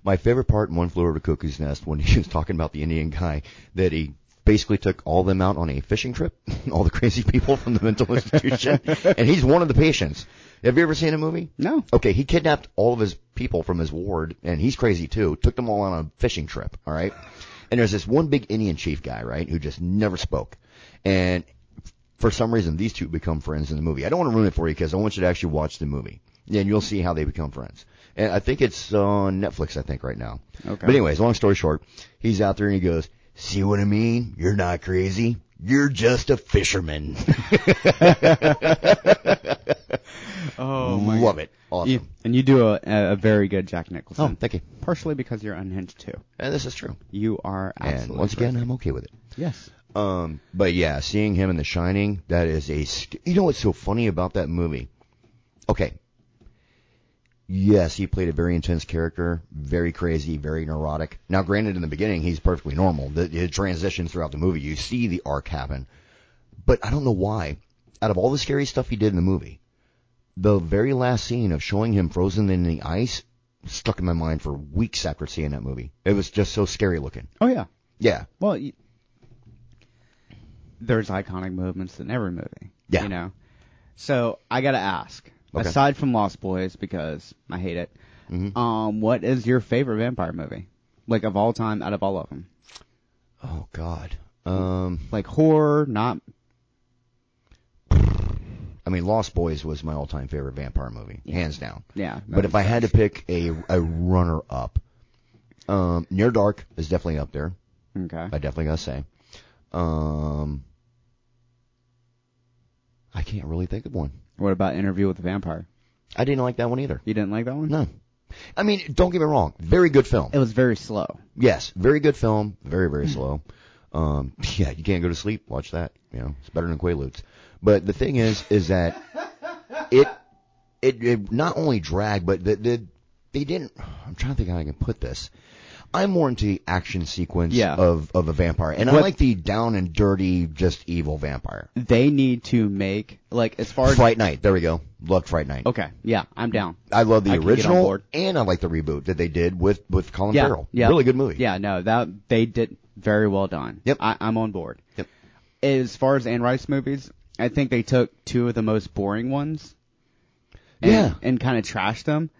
My favorite part in One Flew Over the Cuckoo's Nest when he was talking about the Indian guy that he basically took all of them out on a fishing trip, all the crazy people from the mental institution, and he's one of the patients. Have you ever seen a movie? No. Okay, he kidnapped all of his people from his ward, and he's crazy too. Took them all on a fishing trip. All right, and there's this one big Indian chief guy, right, who just never spoke, and for some reason these two become friends in the movie. I don't want to ruin it for you because I want you to actually watch the movie, and you'll see how they become friends. And I think it's on Netflix, I think, right now. Okay. But anyways, long story short, he's out there and he goes, "See what I mean? You're not crazy. You're just a fisherman." Oh Love it. Awesome. You, and you do a, a very good Jack Nicholson. Oh, thank you. Partially because you're unhinged too. And this is true. You are absolutely. And once again. I'm okay with it. yes. Um, but yeah, seeing him in The Shining, that is a. sc- You know what's so funny about that movie? Okay. Yes, he played a very intense character, very crazy, very neurotic. Now, granted, in the beginning, he's perfectly normal. The, the transitions throughout the movie, you see the arc happen. But I don't know why. Out of all the scary stuff he did in the movie, the very last scene of showing him frozen in the ice stuck in my mind for weeks after seeing that movie. It was just so scary looking. Oh yeah. Yeah. Well, y there's iconic movements in every movie. Yeah. You know. So I gotta ask. Okay. Aside from Lost Boys, because I hate it. Mhm. Um, what is your favorite vampire movie? Like of all time, out of all of them. Oh God. Um, Like horror, not. I mean, Lost Boys was my all-time favorite vampire movie, hands down. Yeah. But if I had to pick a a runner-up, um, Near Dark is definitely up there. Okay. I definitely gotta say. Um, I can't really think of one. What about Interview with the Vampire? I didn't like that one either. You didn't like that one? No, I mean, don't get me wrong, very good film. It was very slow. Yes, very good film, very very slow. Um, yeah, you can't go to sleep. Watch that. You know, it's better than Quaaludes. But the thing is, is that it it, it not only dragged, but the, the they didn't. I'm trying to think how I can put this. I'm more into the action sequence Yeah. of of a vampire, and I like the down and dirty, just evil vampire. They need to make like as far as Fright Night. There we go. Loved Fright Night. okay, yeah, I'm down. I love the I can get on original, and I like the reboot that they did with with Colin Yeah, Farrell. yeah, Really good movie. Yeah, no, that they did very well done. Yep. I, I'm on board. Yep. As far as Anne Rice movies, I think they took two of the most boring ones. And, Yeah. and kind of trashed them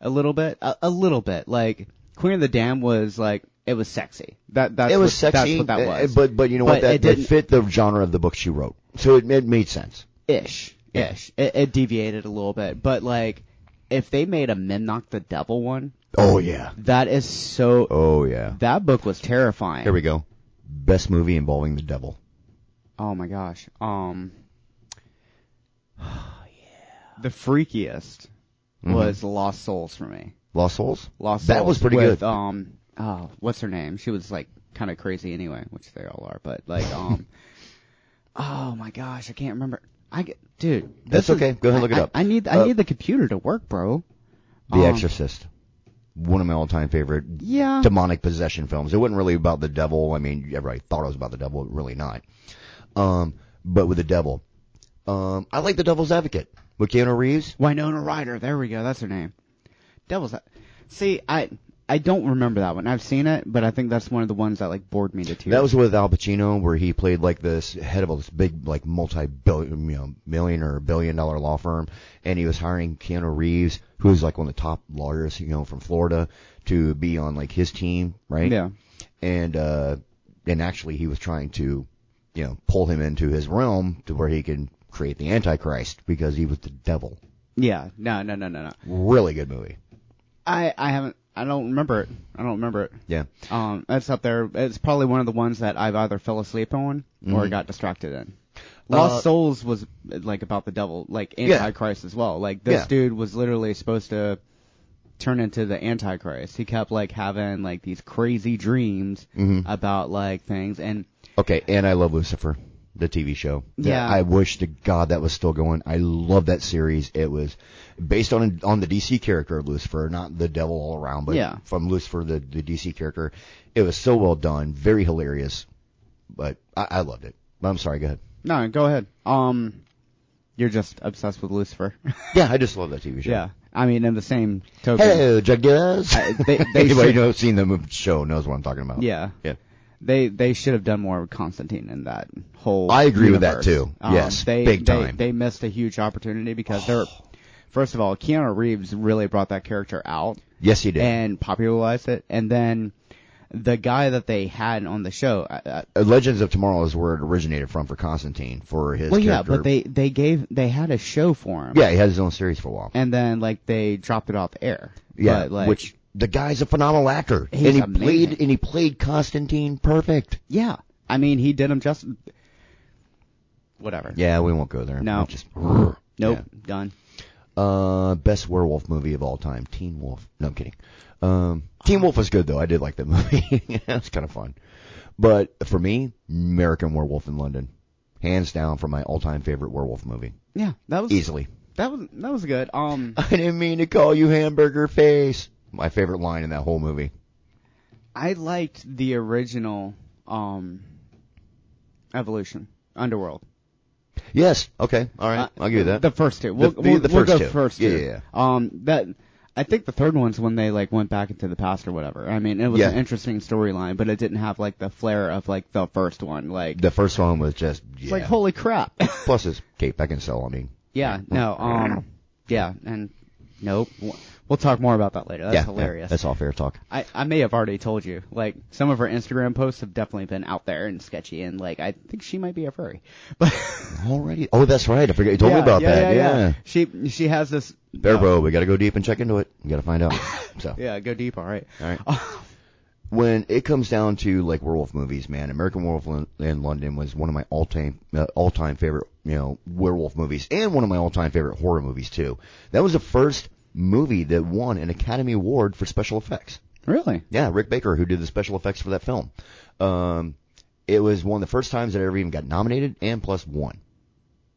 a little bit, a, a little bit. Like Queen of the Damned was like it was sexy. That that's it was what, sexy, That's what that uh, was. but but you know But what? That, it didn't- fit the genre of the book she wrote, so it, it made sense. ish, Yeah. ish. It, it deviated a little bit, but like if they made a Memnoch the Devil one, Oh yeah. that is so. Oh yeah. That book was terrifying. Here we go. Best movie involving the devil. Oh my gosh. Um. Yeah. The freakiest Mhm. was Lost Souls for me. Lost Souls. Lost Souls. That was pretty with, good. Um. Oh, what's her name? She was like kind of crazy anyway, which they all are. But like, um. oh my gosh, I can't remember. I get, dude. That's this is- okay. Go ahead and look it I- up. I, need I Uh, need the computer to work, bro. The Um, Exorcist. One of my all-time favorite Yeah. demonic possession films. It wasn't really about the devil. I mean, everybody thought it was about the devil. Really not. Um, but with the devil. Um, I like The Devil's Advocate with Keanu Reeves. Winona Ryder. There we go. That's her name. Devil's. See, I I don't remember that one. I've seen it, but I think that's one of the ones that like bored me to tears. That was with Al Pacino, where he played like this head of this big, like multi-billion, you know, million or billion dollar law firm, and he was hiring Keanu Reeves, who's like one of the top lawyers, you know, from Florida, to be on like his team, right? Yeah. And uh, and actually, he was trying to, you know, pull him into his realm to where he can create the Antichrist because he was the devil. Yeah. No, no, no, no, no. Really good movie. I I haven't. I don't remember it. I don't remember it. Yeah. Um, it's up there. It's probably one of the ones that I've either fell asleep on or Mhm. got distracted in. Lost Uh, Souls was like about the devil, like Yeah. Antichrist as well. Like this Yeah. dude was literally supposed to turn into the Antichrist. He kept like having like these crazy dreams Mhm. about like things, and Okay, and I love Lucifer, the TV show. Yeah. I wish to God that was still going. I love that series. It was based on on the DC character of Lucifer, not the devil all around, but Yeah. from Lucifer, the the DC character. It was so well done, very hilarious. But I, I loved it. But I'm sorry. Go ahead. no, go ahead. Um, you're just obsessed with Lucifer. Yeah, I just love that TV show. yeah, I mean, in the same token. They- they Anybody should- who knows seen the show knows what I'm talking about. yeah, Yeah. They they should have done more with Constantine in that whole. I agree with that, universe. Um, too. Yes, they, big they- time. They, missed a huge opportunity because they're. First of all, Keanu Reeves really brought that character out Yes, he did. and popularized it, and then the guy that they had on the show. Uh, uh, Uh, Legends of Tomorrow is where it originated from for Constantine for his well, yeah, character. but they they gave they had a show for him. yeah, he had his own series for a while. and then like they dropped it off the air. Yeah, but, like, which the guy's a phenomenal actor, He's and he amazing. played and he played Constantine perfect. yeah, I mean he did him just. Whatever. Yeah, we won't go there. No. We'll just Nope. Done. Uh, best werewolf movie of all time, Teen Wolf. No, I'm kidding. Um, Teen Wolf was good though. I did like that movie. it was kind of fun. But for me, American Werewolf in London, hands down, for my all-time favorite werewolf movie, Yeah, that was easily. that was that was good. Um. I didn't mean to call you hamburger face. My favorite line in that whole movie. I liked the original um Evolution Underworld. Yes. Okay. All right. Uh, I'll give you that. The first two. We'll, The- we'll, the we'll first go two. first Yeah, two. yeah, Um that I think the third one's when they like went back into the past or whatever. I mean, it was Yeah. an interesting storyline, but it didn't have like the flair of like the first one. Like the first one was just yeah. it's like holy crap. Plus, it's Kate Beckinsale. I mean, yeah, no, um yeah, and nope. We'll- talk more about that later. That's yeah, hilarious. yeah, that's all fair talk. I, I may have already told you. Like some of her Instagram posts have definitely been out there and sketchy, and like I think she might be a furry. But Already. Oh, that's right. I forgot you told yeah, me about that. Yeah, Yeah. She she has this. Bear bro, we got to go deep and check into it. We got to find out. So, Yeah, go deep. All right. all right. When it comes down to like werewolf movies, man, American Werewolf in, London was one of my all-time uh, all-time favorite, you know, werewolf movies, and one of my all-time favorite horror movies too. That was the first movie that won an Academy Award for special effects. Really? Yeah, Rick Baker, who did the special effects for that film. Um, it was one of the first times that I ever even got nominated and plus won.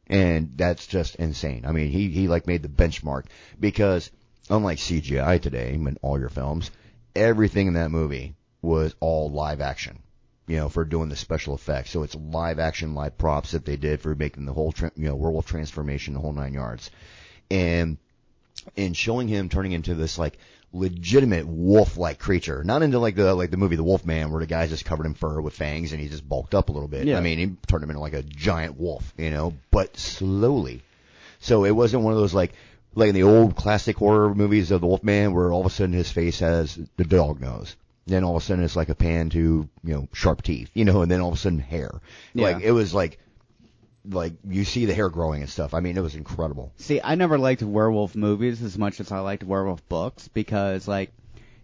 And that's just insane. I mean, he, he like made the benchmark because unlike CGI today in all your films, everything in that movie was all live action. You know, for doing the special effects. So it's live action, live props that they did for making the whole, tra- you know, werewolf transformation, the whole nine yards. And, and showing him turning into this like legitimate wolf-like creature, not into like the like the movie The Wolf Man, where the guy's just covered in fur with fangs and he just bulked up a little bit. Yeah. I mean, he turned him into like a giant wolf, you know, but slowly. So it wasn't one of those like like in the old classic horror movies of the Wolf Man, where all of a sudden his face has the dog nose. Then all of a sudden it's like a pan to you know sharp teeth, you know, and then all of a sudden hair. Yeah. Like it was like like you see the hair growing and stuff. I mean, it was incredible. See, I never liked werewolf movies as much as I liked werewolf books because like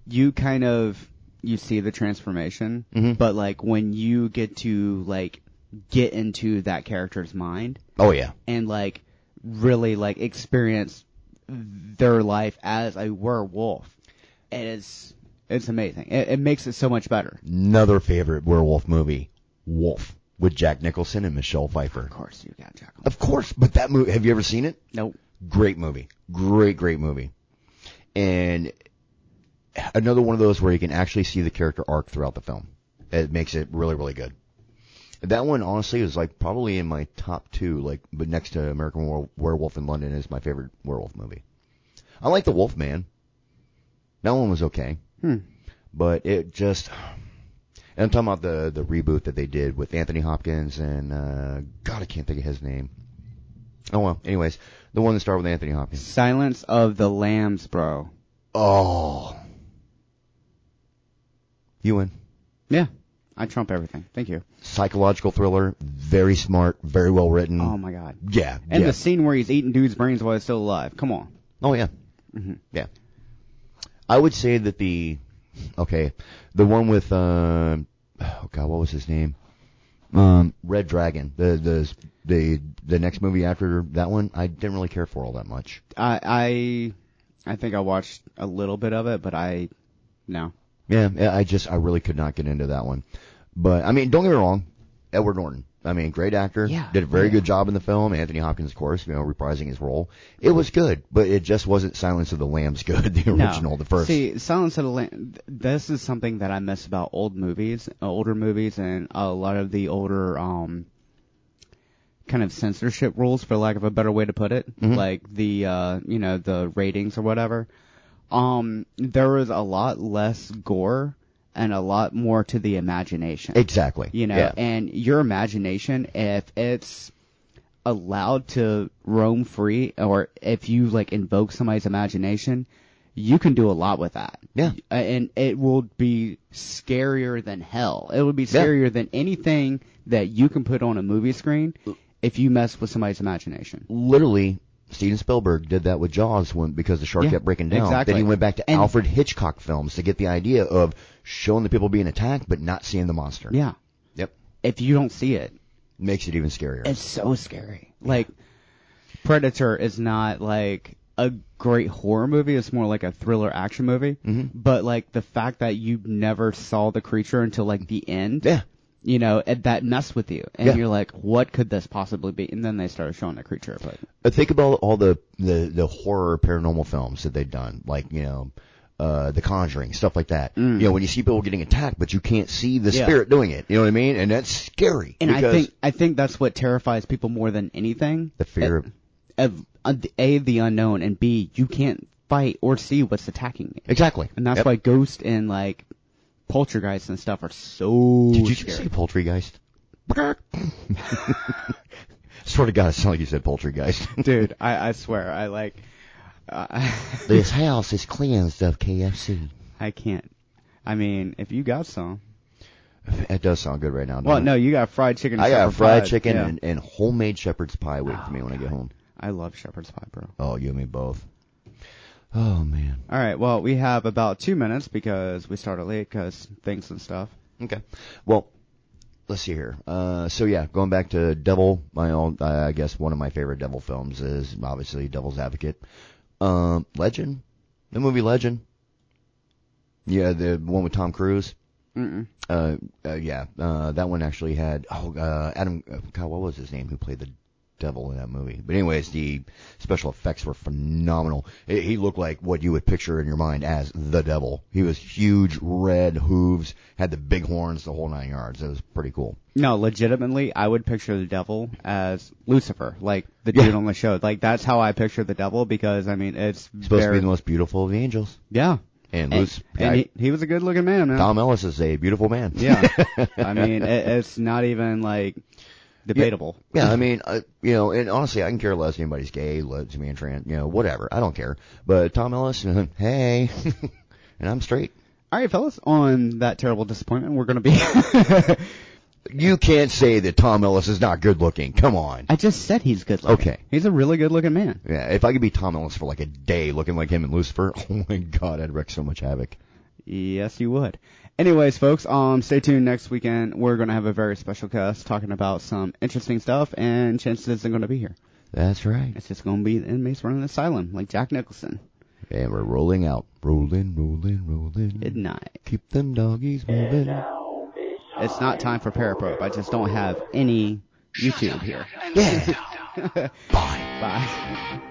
you kind of you see the transformation, Mhm. but like when you get to like get into that character's mind Oh yeah. and like really like experience their life as a werewolf, it is it's amazing. It, it makes it so much better. Another favorite werewolf movie, Wolf, with Jack Nicholson and Michelle Pfeiffer. Of course, you got Jack. Of course, but that movie, have you ever seen it? Nope. Great movie. Great, great movie. And another one of those where you can actually see the character arc throughout the film. It makes it really, really good. That one, honestly, is like probably in my top two, like, but next to American Were- Werewolf in London is my favorite werewolf movie. I like The Wolf Man. That one was okay. Hmm. But it just, I'm talking about the, the reboot that they did with Anthony Hopkins and, uh, God, I can't think of his name. Oh well, anyways, the one that started with Anthony Hopkins. Silence of the Lambs, bro. Oh. You win. Yeah, I trump everything. Thank you. Psychological thriller, very smart, very well written. Oh my god. yeah. And yeah. the scene where he's eating dudes' brains while he's still alive. Come on. oh yeah. Mhm. Yeah. I would say that the, okay, the one with, uh, oh god, what was his name? Um, Red Dragon. The, the, the, the next movie after that one, I didn't really care for all that much. I I I think I watched a little bit of it, but I no. Yeah, yeah, I just I really could not get into that one. But I mean, don't get me wrong, Edward Norton. I mean, great actor. Yeah, Did a very yeah. good job in the film. Anthony Hopkins, of course, you know, reprising his role. It was good, but it just wasn't Silence of the Lambs good, the original, no. the first. See, Silence of the Lambs, This is something that I miss about old movies, older movies, and a lot of the older um kind of censorship rules, for lack of a better way to put it, Mhm. like the uh you know the ratings or whatever. Um, there was a lot less gore and a lot more to the imagination. exactly. you know Yeah. and your imagination if it's allowed to roam free or if you like invoke somebody's imagination you can do a lot with that Yeah. Uh, and it will be scarier than hell it will be Yeah. scarier than anything that you can put on a movie screen if you mess with somebody's imagination Literally, Steven Spielberg did that with Jaws when because the shark Yeah, kept breaking down. exactly. Then he went back to And- Alfred Hitchcock films to get the idea of showing the people being attacked but not seeing the monster. yeah Yep. if you don't see it Makes it even scarier. It's so scary. Like Predator is not like a great horror movie. It's more like a thriller action movie. Mhm. But like the fact that you never saw the creature until like the end, yeah. You know, that mess with you, and Yeah. you're like, what could this possibly be? And then they started showing the creature. But Uh, think about all the, the, the horror paranormal films that they've done, like, you know, uh, The Conjuring, stuff like that. Mm. You know, when you see people getting attacked, but you can't see the Yeah. spirit doing it. You know what I mean? And that's scary. and I think I think that's what terrifies people more than anything. the fear of, Of uh, a the unknown, and b you can't fight or see what's attacking you. exactly. And that's Yep. why Ghost and like Poltergeist and stuff are so Did you scary. say Poultrygeist? Swear to God, it sounded like you said Poultrygeist. Dude, I, I swear, I like, uh, this house is cleansed of KFC. I can't. I mean, if you got some. It does sound good right now. Well, it? no, you got fried chicken. And I got fried pie. chicken Yeah. and, and homemade shepherd's pie waiting for me Oh, when I get home. I love shepherd's pie, bro. Oh, you and me both. Oh man. All right, well, we have about two minutes because we started late because things and stuff. Okay. Well, let's see here. Uh, so yeah, going back to Devil, my own, I guess one of my favorite Devil films is obviously Devil's Advocate. Um, Legend, the movie Legend. Yeah, the one with Tom Cruise. Mm-mm. Uh, uh yeah, uh, that one actually had oh, uh, Adam. Uh, God, what was his name? Who played the devil in that movie? But anyways, the special effects were phenomenal. It, he looked like what you would picture in your mind as the devil. He was huge, red hooves, had the big horns, the whole nine yards. It was pretty cool. No, legitimately, I would picture the devil as Lucifer, like the Yeah. dude on the show. Like that's how I picture the devil because I mean it's Supposed very to be the most beautiful of the angels. yeah. And, And, Luce, and I- he, he was a good looking man, man. Tom Ellis is a beautiful man. Yeah. I mean, it, it's not even like debatable. Yeah, I mean, uh, you know, and honestly, I can care less if anybody's gay, lesbian, trans, you know, whatever. I don't care. But Tom Ellis, hey, and I'm straight. All right, fellas. On that terrible disappointment, we're gonna be. You can't say that Tom Ellis is not good looking. Come on. I just said he's good looking. Okay. He's a really good looking man. Yeah, if I could be Tom Ellis for like a day looking like him and Lucifer, oh my god, I'd wreck so much havoc. Yes, you would. Anyways, folks, um, stay tuned next weekend. We're gonna have a very special guest talking about some interesting stuff, and chances isn't gonna be here. That's right. It's just gonna be the inmates running the asylum, like Jack Nicholson. And we're rolling out. Rolling, rolling, rolling. Good night. Keep them doggies moving. It's not time for Paraprobe. I just don't have any YouTube here. Yeah. Bye. Bye.